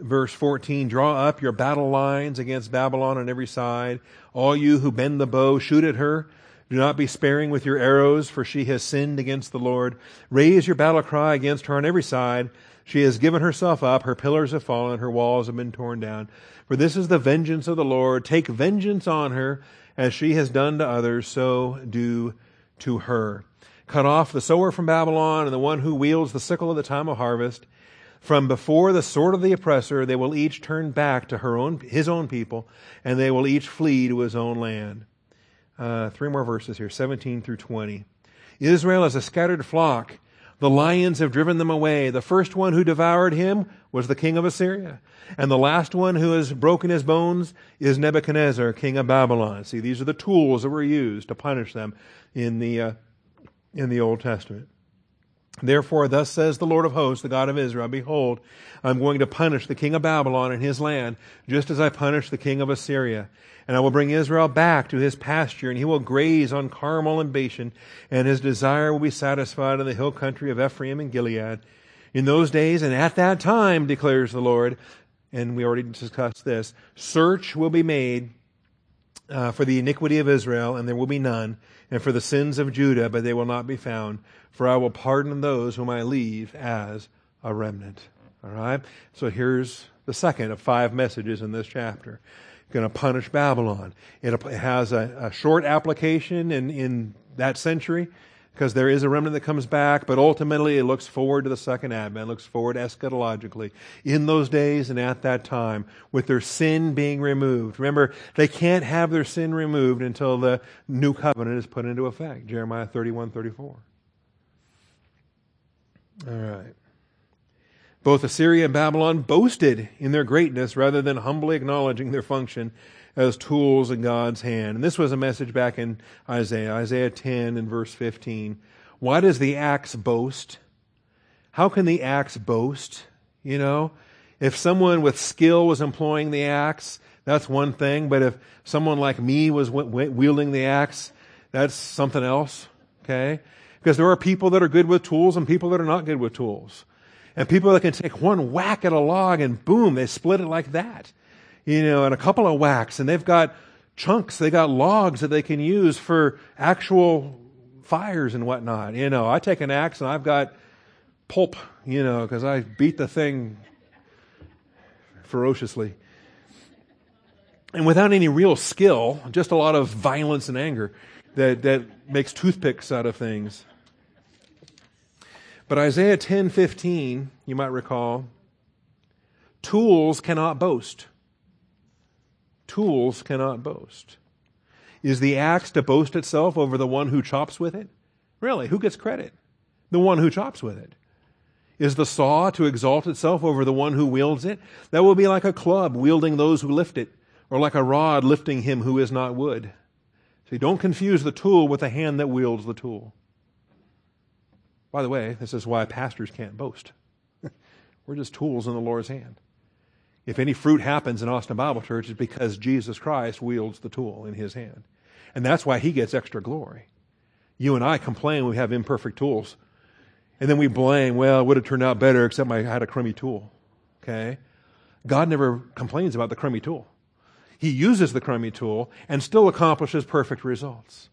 Speaker 1: verse 14, draw up your battle lines against Babylon on every side. All you who bend the bow, shoot at her. Do not be sparing with your arrows, for she has sinned against the Lord. Raise your battle cry against her on every side. She has given herself up. Her pillars have fallen. Her walls have been torn down. For this is the vengeance of the Lord. Take vengeance on her, as she has done to others, so do to her. Cut off the sower from Babylon and the one who wields the sickle at the time of harvest. From before the sword of the oppressor, they will each turn back to her own, his own people, and they will each flee to his own land. Uh, three more verses here 17 through 20. Israel is a scattered flock. The lions have driven them away. The first one who devoured him was the king of Assyria. And the last one who has broken his bones is Nebuchadnezzar, king of Babylon. See, these are the tools that were used to punish them in the, uh, in the Old Testament. Therefore, thus says the Lord of hosts, the God of Israel, Behold, I'm going to punish the king of Babylon and his land, just as I punished the king of Assyria. And I will bring Israel back to his pasture, and he will graze on Carmel and Bashan, and his desire will be satisfied in the hill country of Ephraim and Gilead. In those days and at that time, declares the Lord, and we already discussed this, search will be made uh, for the iniquity of Israel, and there will be none, and for the sins of Judah, but they will not be found. For I will pardon those whom I leave as a remnant. All right? So here's the second of five messages in this chapter going to punish Babylon. It has a, a short application in, in that century because there is a remnant that comes back, but ultimately it looks forward to the second advent, looks forward eschatologically in those days and at that time with their sin being removed. Remember, they can't have their sin removed until the new covenant is put into effect. Jeremiah 31, 34. All right. Both Assyria and Babylon boasted in their greatness rather than humbly acknowledging their function as tools in God's hand. And this was a message back in Isaiah, Isaiah 10 and verse 15. Why does the axe boast? How can the axe boast? You know, if someone with skill was employing the axe, that's one thing. But if someone like me was wielding the axe, that's something else. Okay? Because there are people that are good with tools and people that are not good with tools. And people that can take one whack at a log and boom, they split it like that. You know, and a couple of whacks and they've got chunks, they got logs that they can use for actual fires and whatnot. You know, I take an axe and I've got pulp, you know, because I beat the thing ferociously. And without any real skill, just a lot of violence and anger that, that makes toothpicks out of things. But Isaiah 10:15, you might recall, tools cannot boast. Tools cannot boast. Is the axe to boast itself over the one who chops with it? Really, who gets credit? The one who chops with it. Is the saw to exalt itself over the one who wields it? That will be like a club wielding those who lift it, or like a rod lifting him who is not wood. See, don't confuse the tool with the hand that wields the tool. By the way, this is why pastors can't boast. We're just tools in the Lord's hand. If any fruit happens in Austin Bible Church, it's because Jesus Christ wields the tool in his hand. And that's why he gets extra glory. You and I complain we have imperfect tools. And then we blame, well, it would have turned out better except I had a crummy tool. Okay? God never complains about the crummy tool. He uses the crummy tool and still accomplishes perfect results.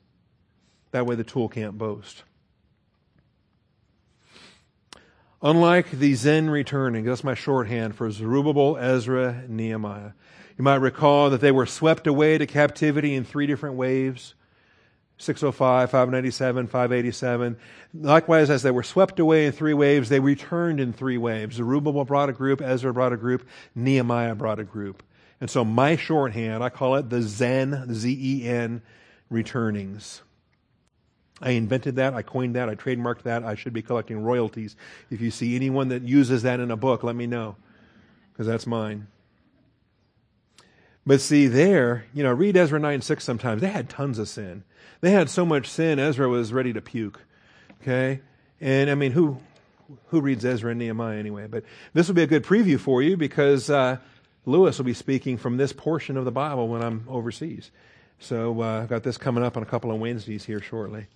Speaker 1: That way the tool can't boast. Unlike the Zen returning, that's my shorthand for Zerubbabel, Ezra, Nehemiah. You might recall that they were swept away to captivity in three different waves 605, 597, 587. Likewise, as they were swept away in three waves, they returned in three waves. Zerubbabel brought a group, Ezra brought a group, Nehemiah brought a group. And so my shorthand, I call it the Zen, Z E N, returnings. I invented that. I coined that. I trademarked that. I should be collecting royalties. If you see anyone that uses that in a book, let me know, because that's mine. But see, there, you know, read Ezra 9 6 sometimes. They had tons of sin. They had so much sin, Ezra was ready to puke. Okay? And I mean, who, who reads Ezra and Nehemiah anyway? But this will be a good preview for you because uh, Lewis will be speaking from this portion of the Bible when I'm overseas. So uh, I've got this coming up on a couple of Wednesdays here shortly.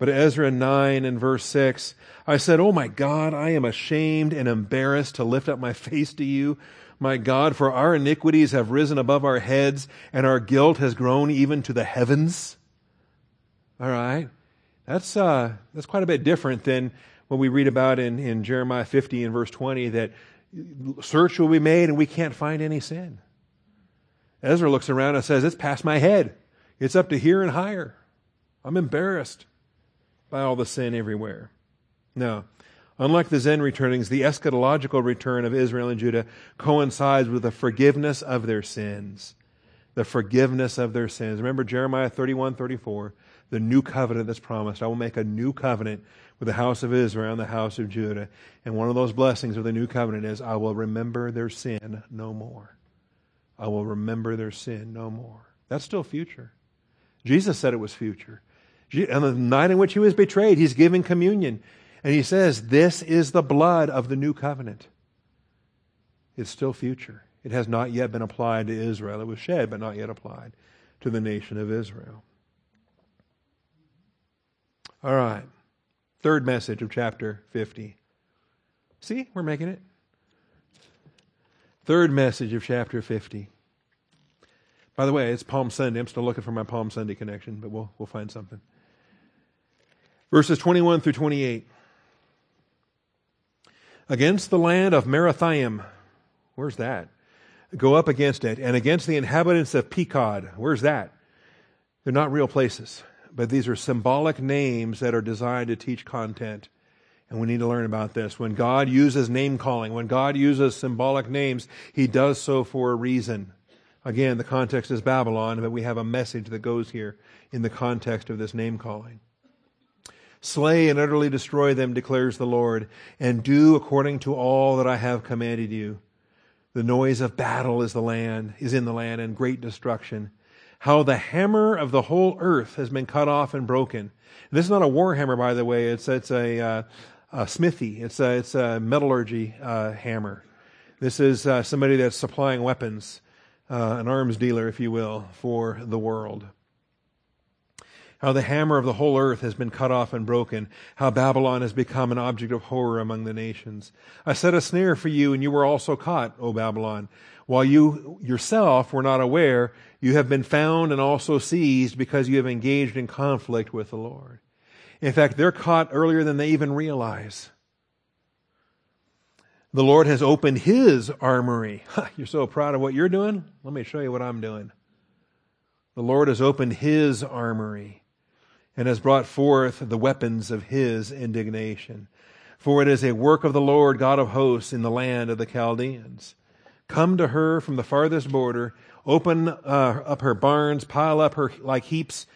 Speaker 1: But Ezra 9 and verse 6, I said, Oh my God, I am ashamed and embarrassed to lift up my face to you. My God, for our iniquities have risen above our heads and our guilt has grown even to the heavens. All right. That's, uh, that's quite a bit different than what we read about in, in Jeremiah 50 and verse 20 that search will be made and we can't find any sin. Ezra looks around and says, It's past my head. It's up to here and higher. I'm embarrassed by all the sin everywhere. Now, unlike the Zen returnings, the eschatological return of Israel and Judah coincides with the forgiveness of their sins. The forgiveness of their sins. Remember Jeremiah 31, 34, the new covenant that's promised. I will make a new covenant with the house of Israel and the house of Judah. And one of those blessings of the new covenant is, I will remember their sin no more. I will remember their sin no more. That's still future. Jesus said it was future. On the night in which he was betrayed, he's giving communion. And he says, This is the blood of the new covenant. It's still future. It has not yet been applied to Israel. It was shed, but not yet applied to the nation of Israel. All right. Third message of chapter 50. See, we're making it. Third message of chapter 50. By the way, it's Palm Sunday. I'm still looking for my Palm Sunday connection, but we'll, we'll find something. Verses 21 through 28. Against the land of Merathaim. Where's that? Go up against it. And against the inhabitants of Pekod. Where's that? They're not real places but these are symbolic names that are designed to teach content. And we need to learn about this. When God uses name calling, when God uses symbolic names, He does so for a reason. Again, the context is Babylon, but we have a message that goes here in the context of this name calling. Slay and utterly destroy them, declares the Lord, and do according to all that I have commanded you. The noise of battle is the land, is in the land, and great destruction how the hammer of the whole earth has been cut off and broken. This is not a war hammer, by the way. It's it's a, uh, a smithy. It's a it's a metallurgy uh, hammer. This is uh, somebody that's supplying weapons, uh, an arms dealer, if you will, for the world. How the hammer of the whole earth has been cut off and broken. How Babylon has become an object of horror among the nations. I set a snare for you, and you were also caught, O Babylon. While you yourself were not aware, you have been found and also seized because you have engaged in conflict with the Lord. In fact, they're caught earlier than they even realize. The Lord has opened His armory. You're so proud of what you're doing? Let me show you what I'm doing. The Lord has opened His armory and has brought forth the weapons of His indignation. For it is a work of the Lord God of hosts in the land of the Chaldeans. Come to her from the farthest border open uh, up her barns, pile up her like heaps,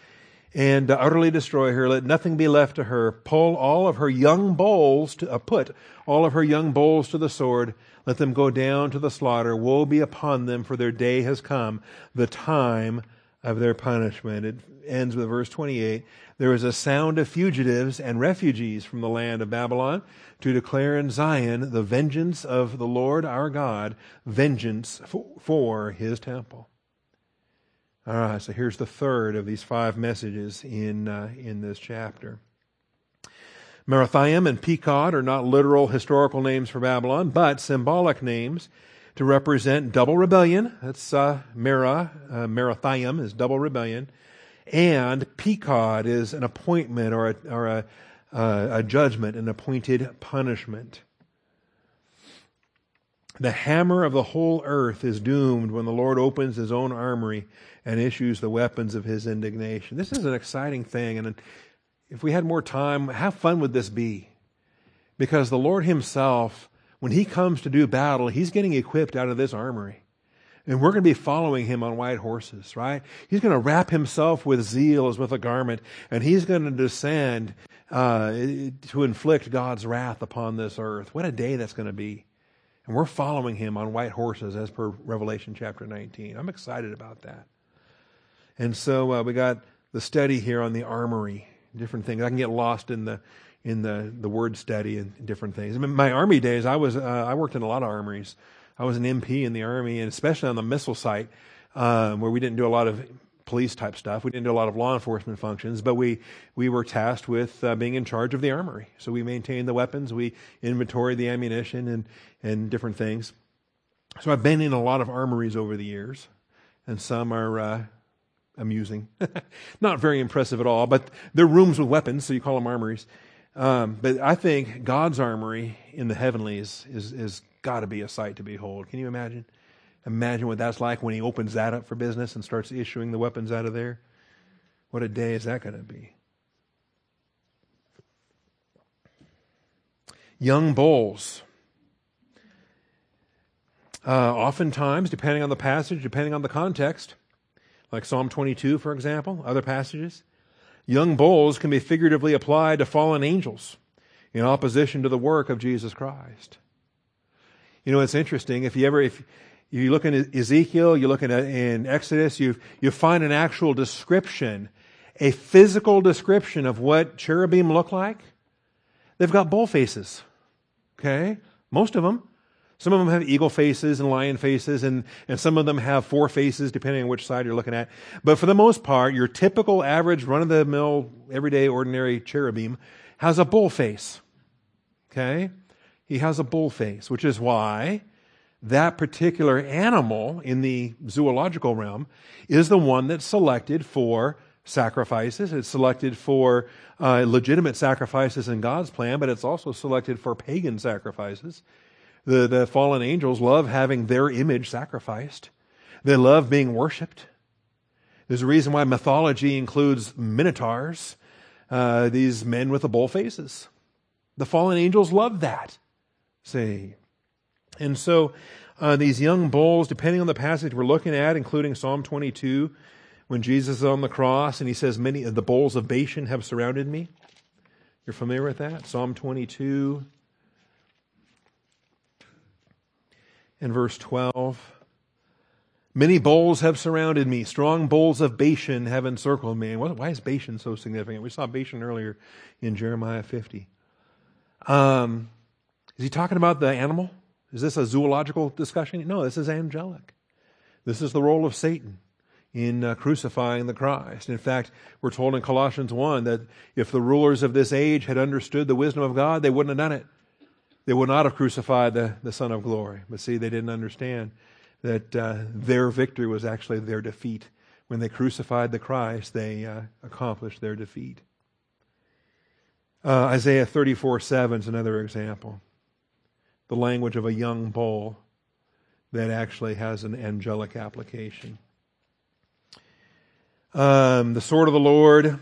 Speaker 1: and uh, utterly destroy her. Let nothing be left to her. Pull all of her young bulls to uh, put all of her young bulls to the sword. Let them go down to the slaughter. Woe be upon them, for their day has come, the time of their punishment. It ends with verse 28. There is a sound of fugitives and refugees from the land of Babylon to declare in Zion the vengeance of the Lord our God, vengeance for his temple. All right, so here's the third of these five messages in, uh, in this chapter. Merathaim and Pekod are not literal historical names for Babylon, but symbolic names to represent double rebellion. That's uh, Mera, uh, is double rebellion. And Pekod is an appointment or a, or a, uh, a judgment, an appointed punishment. The hammer of the whole earth is doomed when the Lord opens his own armory and issues the weapons of his indignation. This is an exciting thing. And if we had more time, how fun would this be? Because the Lord himself, when he comes to do battle, he's getting equipped out of this armory. And we're going to be following him on white horses, right? He's going to wrap himself with zeal as with a garment, and he's going to descend uh, to inflict God's wrath upon this earth. What a day that's going to be. And we're following him on white horses as per Revelation chapter 19. I'm excited about that. And so uh, we got the study here on the armory, different things. I can get lost in the in the, the word study and different things. In my army days, I was uh, I worked in a lot of armories. I was an MP in the army, and especially on the missile site, um, where we didn't do a lot of police type stuff. We didn't do a lot of law enforcement functions, but we, we were tasked with uh, being in charge of the armory. So we maintained the weapons, we inventoried the ammunition and, and different things. So I've been in a lot of armories over the years, and some are uh, amusing. Not very impressive at all, but they're rooms with weapons, so you call them armories. Um, but I think God's armory in the heavenlies is, is got to be a sight to behold. Can you imagine? Imagine what that's like when he opens that up for business and starts issuing the weapons out of there. What a day is that going to be? Young bulls. Uh, oftentimes, depending on the passage, depending on the context, like Psalm 22, for example, other passages, young bulls can be figuratively applied to fallen angels in opposition to the work of Jesus Christ. You know, it's interesting. If you ever, if you look in Ezekiel, you look in, uh, in Exodus, you, you find an actual description, a physical description of what cherubim look like. They've got bull faces. Okay? Most of them. Some of them have eagle faces and lion faces, and, and some of them have four faces, depending on which side you're looking at. But for the most part, your typical, average, run of the mill, everyday, ordinary cherubim has a bull face. Okay? He has a bull face, which is why that particular animal in the zoological realm is the one that's selected for sacrifices. It's selected for uh, legitimate sacrifices in God's plan, but it's also selected for pagan sacrifices. The, the fallen angels love having their image sacrificed. They love being worshiped. There's a reason why mythology includes minotaurs, uh, these men with the bull faces. The fallen angels love that. See? And so uh, these young bulls, depending on the passage we're looking at, including Psalm 22, when Jesus is on the cross and he says, Many of the bulls of Bashan have surrounded me. You're familiar with that? Psalm 22 and verse 12. Many bulls have surrounded me. Strong bulls of Bashan have encircled me. Why is Bashan so significant? We saw Bashan earlier in Jeremiah 50. Um, is he talking about the animal? Is this a zoological discussion? No, this is angelic. This is the role of Satan in uh, crucifying the Christ. In fact, we're told in Colossians 1 that if the rulers of this age had understood the wisdom of God, they wouldn't have done it. They would not have crucified the, the Son of Glory. But see, they didn't understand that uh, their victory was actually their defeat. When they crucified the Christ, they uh, accomplished their defeat. Uh, Isaiah 34 7 is another example. The language of a young bull that actually has an angelic application. Um, the sword of the Lord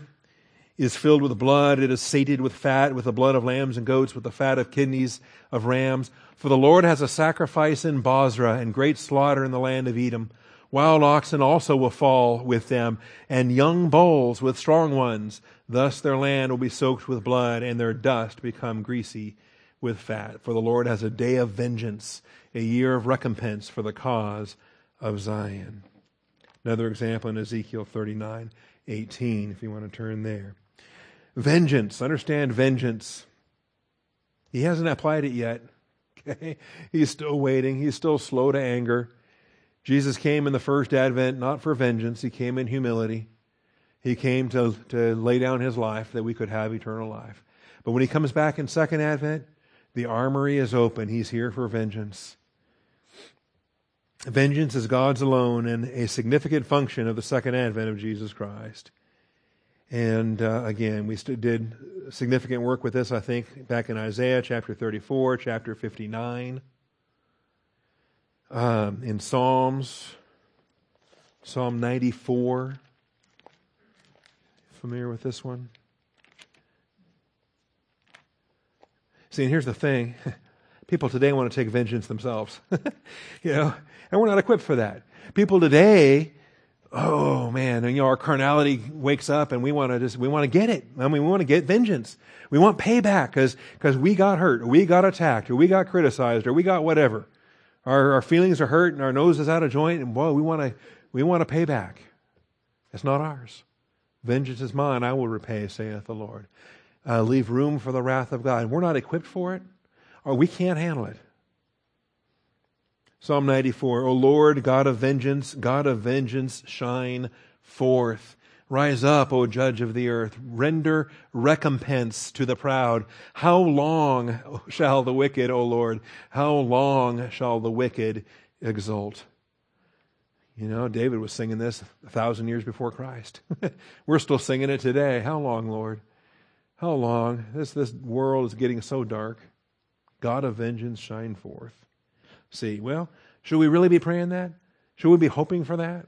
Speaker 1: is filled with blood. It is sated with fat, with the blood of lambs and goats, with the fat of kidneys of rams. For the Lord has a sacrifice in Bozrah and great slaughter in the land of Edom. Wild oxen also will fall with them, and young bulls with strong ones. Thus their land will be soaked with blood, and their dust become greasy with fat. For the Lord has a day of vengeance, a year of recompense for the cause of Zion. Another example in Ezekiel 39 18, if you want to turn there. Vengeance. Understand vengeance. He hasn't applied it yet. Okay? He's still waiting. He's still slow to anger. Jesus came in the first advent not for vengeance, he came in humility. He came to, to lay down his life that we could have eternal life. But when he comes back in second advent, the armory is open. He's here for vengeance. Vengeance is God's alone and a significant function of the second advent of Jesus Christ. And uh, again, we did significant work with this, I think, back in Isaiah chapter 34, chapter 59 um, in Psalms, Psalm 94. Familiar with this one? See, and here's the thing people today want to take vengeance themselves. you know, and we're not equipped for that. People today, oh man, and, you know, our carnality wakes up and we want to just, we want to get it. I mean, we want to get vengeance. We want payback because, because we got hurt, or we got attacked, or we got criticized, or we got whatever. Our, our feelings are hurt and our nose is out of joint, and boy, we want to we want to pay back. It's not ours. Vengeance is mine; I will repay, saith the Lord. Uh, leave room for the wrath of God. We're not equipped for it, or we can't handle it. Psalm 94, O Lord, God of vengeance, God of vengeance, shine forth. Rise up, O judge of the earth. Render recompense to the proud. How long shall the wicked, O Lord, how long shall the wicked exult? You know, David was singing this a thousand years before Christ. We're still singing it today. How long, Lord? How long? This, this world is getting so dark. God of vengeance, shine forth. See, well, should we really be praying that? Should we be hoping for that?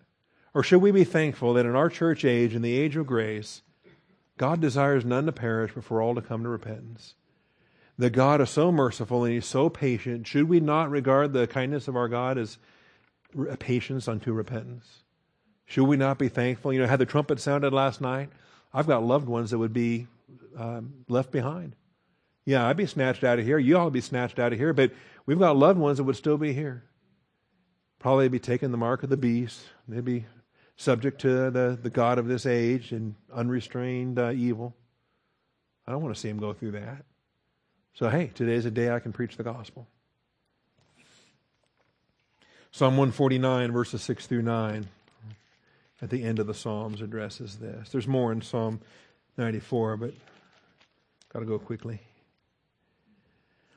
Speaker 1: Or should we be thankful that in our church age, in the age of grace, God desires none to perish, but for all to come to repentance? That God is so merciful and He's so patient. Should we not regard the kindness of our God as patience unto repentance? Should we not be thankful? You know, had the trumpet sounded last night, I've got loved ones that would be um, left behind. Yeah, I'd be snatched out of here. You all would be snatched out of here, but we've got loved ones that would still be here. Probably be taking the mark of the beast. They'd be subject to the, the God of this age and unrestrained uh, evil. I don't want to see them go through that. So, hey, today's a day I can preach the gospel. Psalm 149, verses 6 through 9, at the end of the Psalms, addresses this. There's more in Psalm 94, but got to go quickly.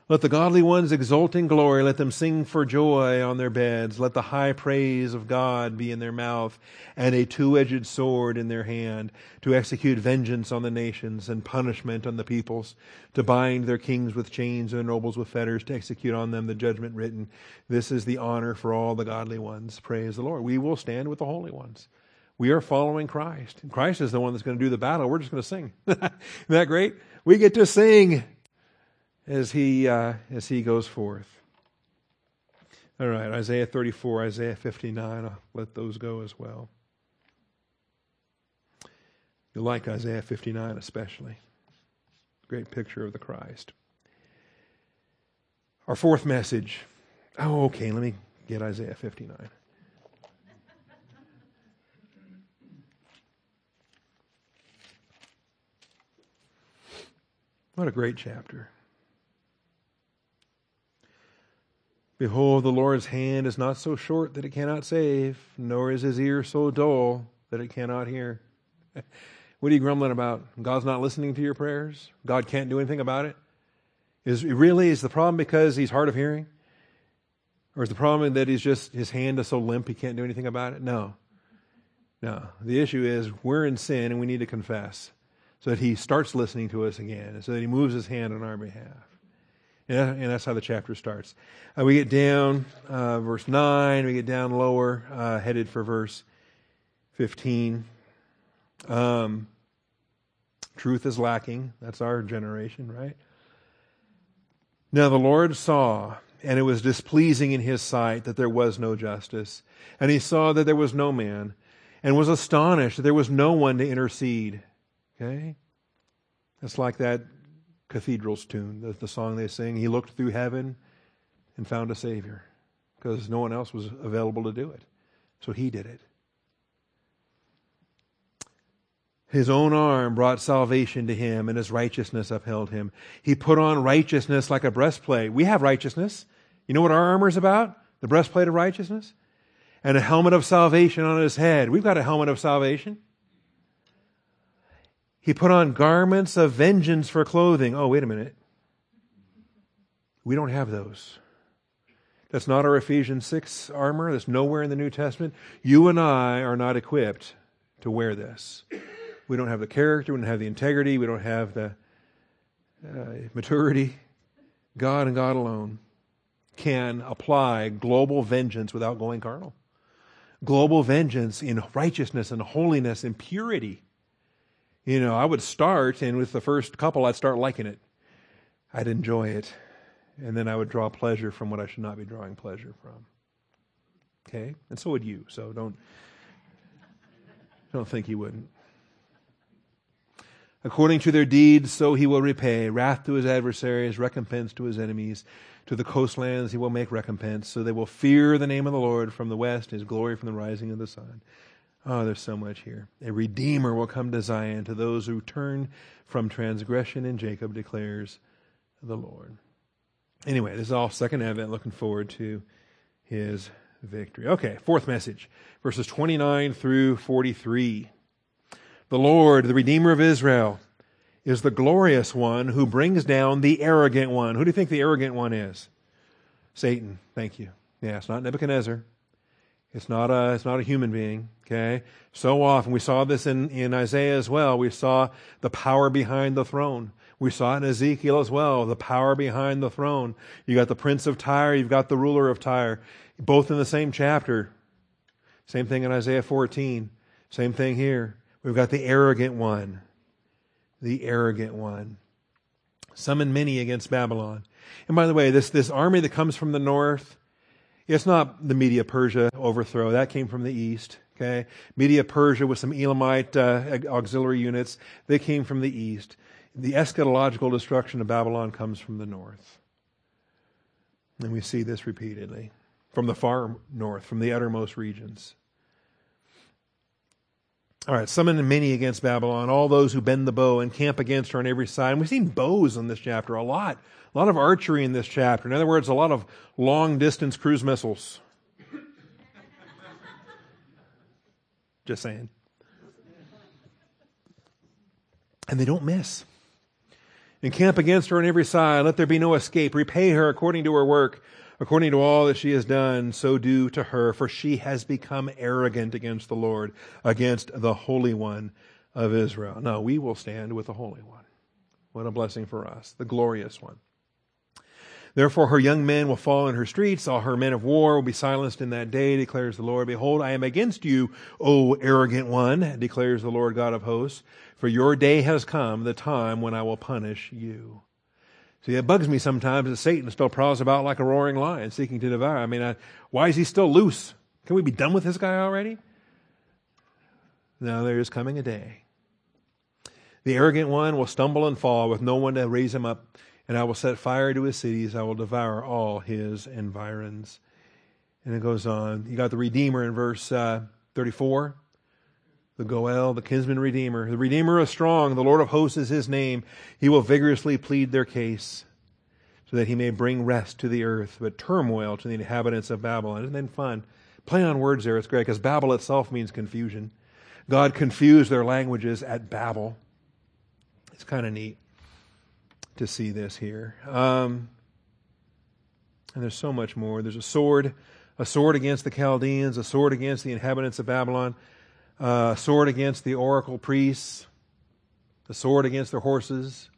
Speaker 1: Let the godly ones exult in glory. Let them sing for joy on their beds. Let the high praise of God be in their mouth and a two edged sword in their hand to execute vengeance on the nations and punishment on the peoples, to bind their kings with chains and their nobles with fetters, to execute on them the judgment written. This is the honor for all the godly ones. Praise the Lord. We will stand with the holy ones. We are following Christ. Christ is the one that's going to do the battle. We're just going to sing. Isn't that great? We get to sing as he, uh, as he goes forth. All right, Isaiah 34, Isaiah 59, I'll let those go as well. You like Isaiah 59 especially. Great picture of the Christ. Our fourth message. Oh, okay, let me get Isaiah 59. What a great chapter. Behold, the Lord's hand is not so short that it cannot save, nor is his ear so dull that it cannot hear. what are you grumbling about? God's not listening to your prayers? God can't do anything about it? Is really is the problem because he's hard of hearing? Or is the problem that he's just his hand is so limp he can't do anything about it? No. No. The issue is we're in sin and we need to confess so that he starts listening to us again, and so that he moves his hand on our behalf. And that's how the chapter starts. Uh, we get down, uh, verse 9, we get down lower, uh, headed for verse 15. Um, truth is lacking. That's our generation, right? Now the Lord saw, and it was displeasing in his sight that there was no justice. And he saw that there was no man, and was astonished that there was no one to intercede. Okay? That's like that Cathedral's tune, the, the song they sing. He looked through heaven and found a Savior because no one else was available to do it. So he did it. His own arm brought salvation to him, and his righteousness upheld him. He put on righteousness like a breastplate. We have righteousness. You know what our armor is about? The breastplate of righteousness. And a helmet of salvation on his head. We've got a helmet of salvation. He put on garments of vengeance for clothing. Oh, wait a minute. We don't have those. That's not our Ephesians 6 armor. That's nowhere in the New Testament. You and I are not equipped to wear this. We don't have the character, we don't have the integrity, we don't have the uh, maturity. God and God alone can apply global vengeance without going carnal. Global vengeance in righteousness and holiness and purity you know, I would start, and with the first couple, I'd start liking it. I'd enjoy it. And then I would draw pleasure from what I should not be drawing pleasure from. Okay? And so would you. So don't, don't think he wouldn't. According to their deeds, so he will repay. Wrath to his adversaries, recompense to his enemies. To the coastlands he will make recompense. So they will fear the name of the Lord from the west, his glory from the rising of the sun. Oh, there's so much here. A redeemer will come to Zion to those who turn from transgression, and Jacob declares the Lord. Anyway, this is all second advent, looking forward to his victory. Okay, fourth message, verses 29 through 43. The Lord, the Redeemer of Israel, is the glorious one who brings down the arrogant one. Who do you think the arrogant one is? Satan. Thank you. Yeah, it's not Nebuchadnezzar. It's not a, it's not a human being, okay? So often, we saw this in, in Isaiah as well. We saw the power behind the throne. We saw it in Ezekiel as well, the power behind the throne. You got the prince of Tyre, you've got the ruler of Tyre, both in the same chapter. Same thing in Isaiah 14. Same thing here. We've got the arrogant one. The arrogant one. Summon many against Babylon. And by the way, this, this army that comes from the north, it's not the Media Persia overthrow. That came from the east. Okay. Media Persia with some Elamite uh, auxiliary units. They came from the east. the eschatological destruction of Babylon comes from the north. And we see this repeatedly from the far north, from the uttermost regions. All right, summon many against Babylon, all those who bend the bow and camp against her on every side. And we've seen bows in this chapter a lot. A lot of archery in this chapter. In other words, a lot of long distance cruise missiles. Just saying. And they don't miss. Encamp against her on every side. Let there be no escape. Repay her according to her work, according to all that she has done. So do to her, for she has become arrogant against the Lord, against the Holy One of Israel. No, we will stand with the Holy One. What a blessing for us, the glorious one. Therefore, her young men will fall in her streets. All her men of war will be silenced in that day, declares the Lord. Behold, I am against you, O arrogant one, declares the Lord God of hosts. For your day has come, the time when I will punish you. See, it bugs me sometimes that Satan still prowls about like a roaring lion, seeking to devour. I mean, I, why is he still loose? Can we be done with this guy already? No, there is coming a day. The arrogant one will stumble and fall with no one to raise him up, and I will set fire to his cities. I will devour all his environs. And it goes on. You got the Redeemer in verse uh, 34 the Goel, the kinsman redeemer. The redeemer is strong. The Lord of hosts is his name. He will vigorously plead their case so that he may bring rest to the earth, but turmoil to the inhabitants of Babylon. Isn't that fun? Play on words there. It's great because Babel itself means confusion. God confused their languages at Babel. It's kind of neat to see this here. Um, and there's so much more. There's a sword, a sword against the Chaldeans, a sword against the inhabitants of Babylon uh, sword against the oracle priests, the sword against their horses,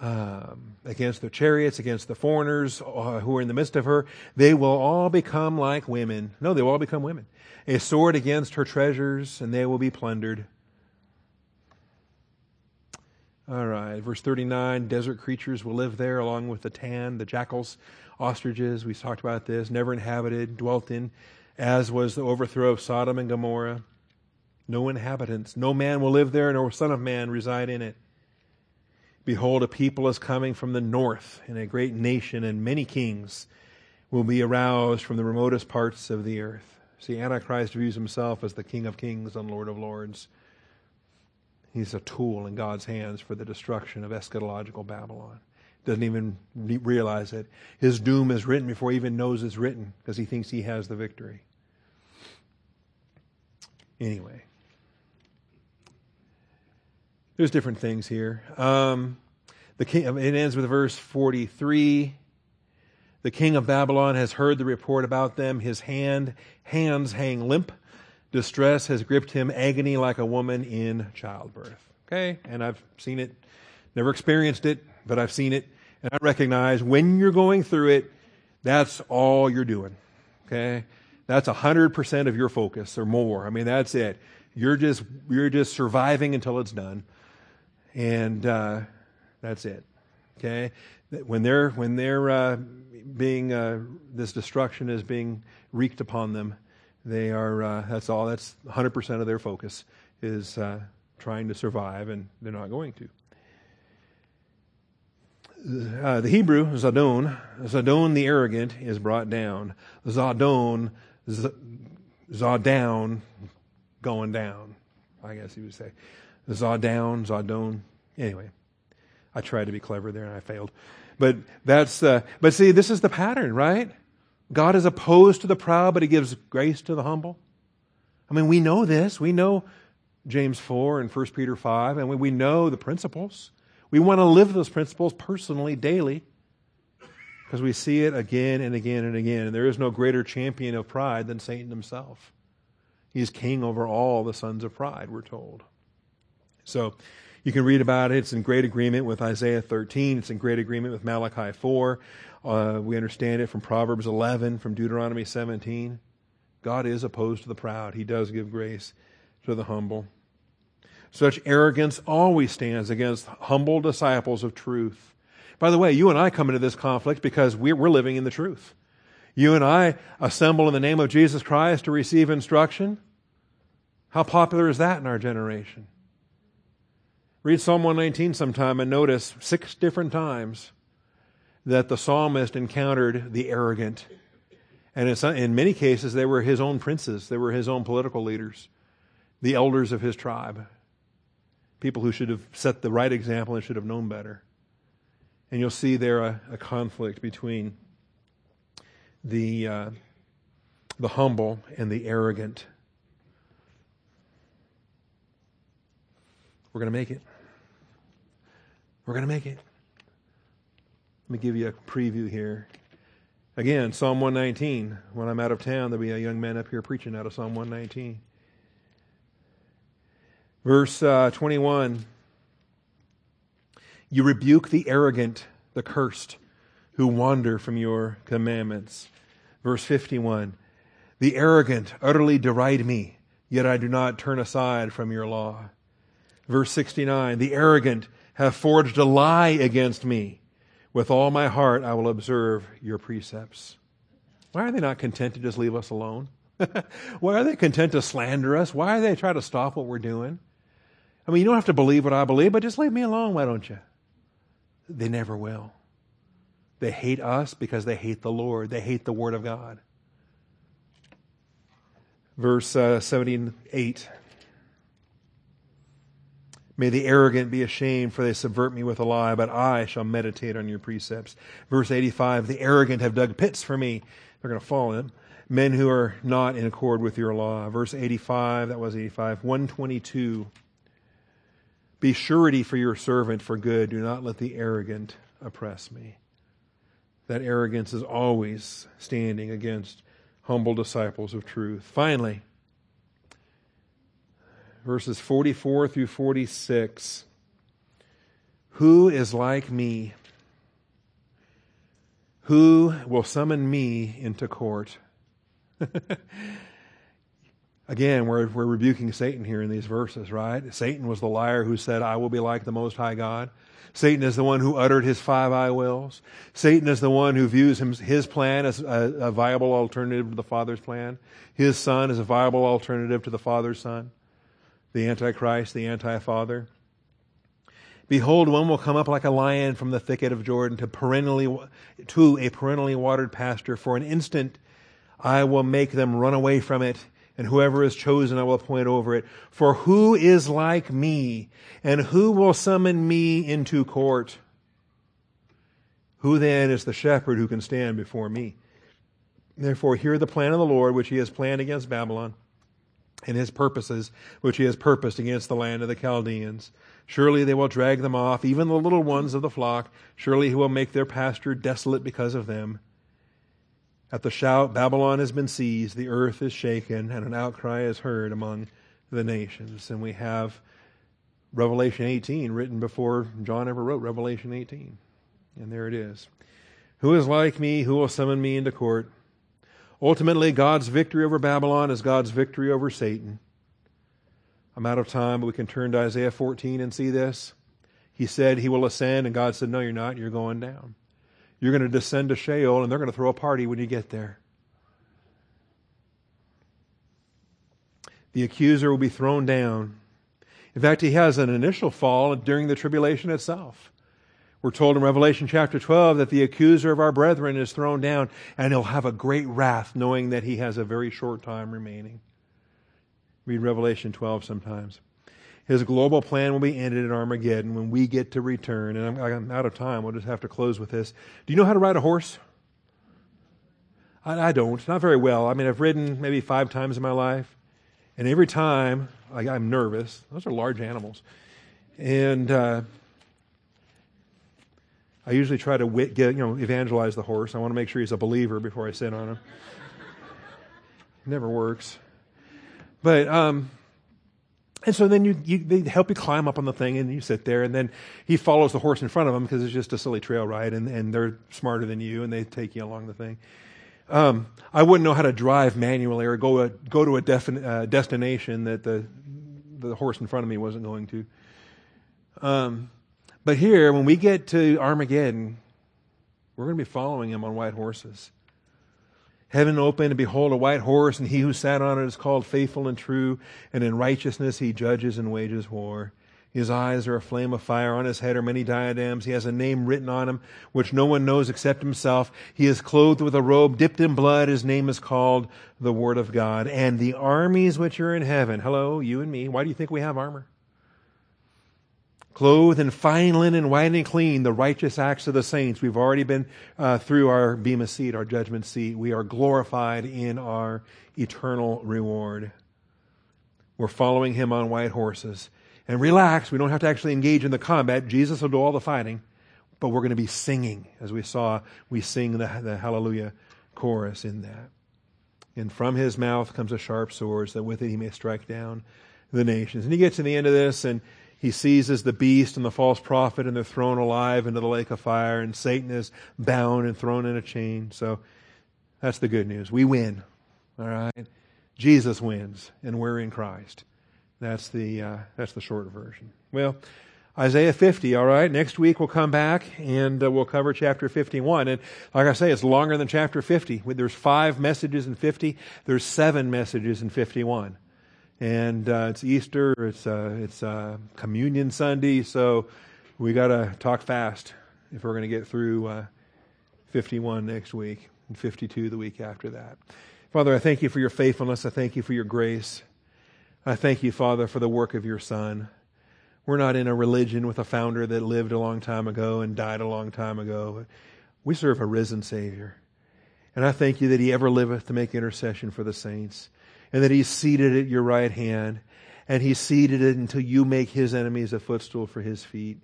Speaker 1: um, against their chariots, against the foreigners uh, who are in the midst of her. They will all become like women. No, they will all become women. A sword against her treasures, and they will be plundered. All right, verse 39 desert creatures will live there along with the tan, the jackals, ostriches. We talked about this, never inhabited, dwelt in as was the overthrow of Sodom and Gomorrah. No inhabitants, no man will live there, nor son of man reside in it. Behold, a people is coming from the north, and a great nation and many kings will be aroused from the remotest parts of the earth. See, Antichrist views himself as the King of kings and Lord of lords. He's a tool in God's hands for the destruction of eschatological Babylon. Doesn't even realize it. His doom is written before he even knows it's written because he thinks he has the victory. Anyway, there's different things here. Um, the king, it ends with verse 43. The king of Babylon has heard the report about them. His hand, hands hang limp. Distress has gripped him, agony like a woman in childbirth. Okay? And I've seen it, never experienced it, but I've seen it. And I recognize when you're going through it, that's all you're doing. Okay? That's 100% of your focus or more. I mean, that's it. You're just, you're just surviving until it's done. And uh, that's it. Okay? When they're, when they're uh, being, uh, this destruction is being wreaked upon them, they are, uh, that's all, that's 100% of their focus is uh, trying to survive, and they're not going to uh, the Hebrew, Zadon, Zadon the arrogant, is brought down. Zadon, Z- Zadown, going down, I guess you would say. Zadown, Zadon. Anyway, I tried to be clever there and I failed. But that's, uh, but see, this is the pattern, right? God is opposed to the proud, but he gives grace to the humble. I mean, we know this. We know James 4 and 1 Peter 5, and we, we know the principles. We want to live those principles personally, daily, because we see it again and again and again. And there is no greater champion of pride than Satan himself. He is king over all the sons of pride, we're told. So you can read about it. It's in great agreement with Isaiah 13. It's in great agreement with Malachi 4. Uh, we understand it from Proverbs 11, from Deuteronomy 17. God is opposed to the proud. He does give grace to the humble. Such arrogance always stands against humble disciples of truth. By the way, you and I come into this conflict because we're, living in the truth. You and I assemble in the name of Jesus Christ to receive instruction. How popular is that in our generation? Read Psalm 119 sometime and notice six different times that the psalmist encountered the arrogant. And in many cases, they were his own princes, they were his own political leaders, the elders of his tribe, people who should have set the right example and should have known better. And you'll see there a, a conflict between the, uh, the humble and the arrogant. We're going to make it. We're going to make it. Let me give you a preview here. Again, Psalm 119. When I'm out of town, there'll be a young man up here preaching out of Psalm 119. Verse uh, 21 You rebuke the arrogant, the cursed, who wander from your commandments. Verse 51 The arrogant utterly deride me, yet I do not turn aside from your law. Verse 69 The arrogant have forged a lie against me. With all my heart I will observe your precepts. Why are they not content to just leave us alone? Why are they content to slander us? Why are they trying to stop what we're doing? I mean, you don't have to believe what I believe, but just leave me alone, why don't you? They never will. They hate us because they hate the Lord. They hate the Word of God. Verse uh, 78 May the arrogant be ashamed, for they subvert me with a lie, but I shall meditate on your precepts. Verse 85 The arrogant have dug pits for me. They're going to fall in. Men who are not in accord with your law. Verse 85, that was 85. 122 Be surety for your servant for good. Do not let the arrogant oppress me. That arrogance is always standing against humble disciples of truth. Finally, verses 44 through 46. Who is like me? Who will summon me into court? Again, we're, we're rebuking Satan here in these verses, right? Satan was the liar who said, I will be like the Most High God. Satan is the one who uttered his five I wills. Satan is the one who views him, his plan as a, a viable alternative to the Father's plan. His Son is a viable alternative to the Father's Son the Antichrist, the Anti-Father. Behold, one will come up like a lion from the thicket of Jordan to perennially to a perennially watered pasture. For an instant, I will make them run away from it, and whoever is chosen, I will appoint over it. For who is like me, and who will summon me into court? Who then is the shepherd who can stand before me? Therefore, hear the plan of the Lord, which he has planned against Babylon and his purposes which he has purposed against the land of the Chaldeans. Surely they will drag them off, even the little ones of the flock. Surely he will make their pasture desolate because of them. At the shout, Babylon has been seized, the earth is shaken, and an outcry is heard among the nations. And we have Revelation 18 written before John ever wrote Revelation 18. And there it is. Who is like me? Who will summon me into court? Ultimately, God's victory over Babylon is God's victory over Satan. I'm out of time, but we can turn to Isaiah 14 and see this. He said he will ascend, and God said, No, you're not. You're going down. You're going to descend to Sheol, and they're going to throw a party when you get there. The accuser will be thrown down. In fact, he has an initial fall during the tribulation itself. We're told in Revelation chapter 12 that the accuser of our brethren is thrown down and he'll have a great wrath knowing that he has a very short time remaining. Read Revelation 12 sometimes. His global plan will be ended at Armageddon when we get to return. And I'm, I'm out of time. We'll just have to close with this. Do you know how to ride a horse? I, I don't. Not very well. I mean, I've ridden maybe five times in my life. And every time I, I'm nervous. Those are large animals. And, uh, I usually try to wit, get, you know, evangelize the horse. I want to make sure he's a believer before I sit on him. never works. But, um, and so then you, you, they help you climb up on the thing and you sit there and then he follows the horse in front of him because it's just a silly trail ride and, and they're smarter than you and they take you along the thing. Um, I wouldn't know how to drive manually or go, a, go to a defin, uh, destination that the, the horse in front of me wasn't going to. Um, but here, when we get to Armageddon, we're going to be following him on white horses. Heaven opened, and behold, a white horse, and he who sat on it is called faithful and true, and in righteousness he judges and wages war. His eyes are a flame of fire. On his head are many diadems. He has a name written on him which no one knows except himself. He is clothed with a robe dipped in blood. His name is called the Word of God. And the armies which are in heaven, hello, you and me, why do you think we have armor? Clothed in fine linen, white and clean, the righteous acts of the saints. We've already been uh, through our bema seat, our judgment seat. We are glorified in our eternal reward. We're following him on white horses and relax. We don't have to actually engage in the combat. Jesus will do all the fighting, but we're going to be singing. As we saw, we sing the, the hallelujah chorus in that. And from his mouth comes a sharp sword, so that with it he may strike down the nations. And he gets to the end of this, and he seizes the beast and the false prophet, and they're thrown alive into the lake of fire, and Satan is bound and thrown in a chain. So that's the good news. We win. All right? Jesus wins, and we're in Christ. That's the, uh, that's the short version. Well, Isaiah 50, all right? Next week we'll come back and uh, we'll cover chapter 51. And like I say, it's longer than chapter 50. There's five messages in 50, there's seven messages in 51. And uh, it's Easter, it's, uh, it's uh, Communion Sunday, so we got to talk fast if we're going to get through uh, 51 next week and 52 the week after that. Father, I thank you for your faithfulness. I thank you for your grace. I thank you, Father, for the work of your Son. We're not in a religion with a founder that lived a long time ago and died a long time ago. We serve a risen Savior. And I thank you that he ever liveth to make intercession for the saints, and that he's seated at your right hand, and he's seated it until you make his enemies a footstool for his feet.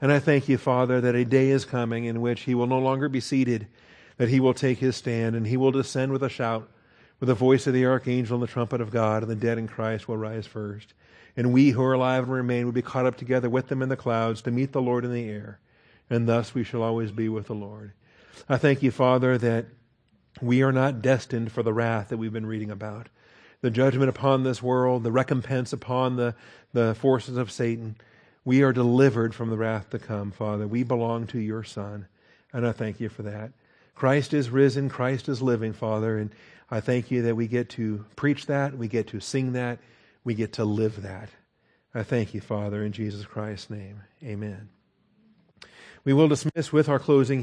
Speaker 1: And I thank you, Father, that a day is coming in which he will no longer be seated, that he will take his stand, and he will descend with a shout with the voice of the archangel and the trumpet of God, and the dead in Christ will rise first. And we who are alive and remain will be caught up together with them in the clouds to meet the Lord in the air. And thus we shall always be with the Lord. I thank you, Father, that we are not destined for the wrath that we've been reading about. The judgment upon this world, the recompense upon the, the forces of Satan. We are delivered from the wrath to come, Father. We belong to your Son. And I thank you for that. Christ is risen. Christ is living, Father. And I thank you that we get to preach that, we get to sing that, we get to live that. I thank you, Father, in Jesus Christ's name. Amen. We will dismiss with our closing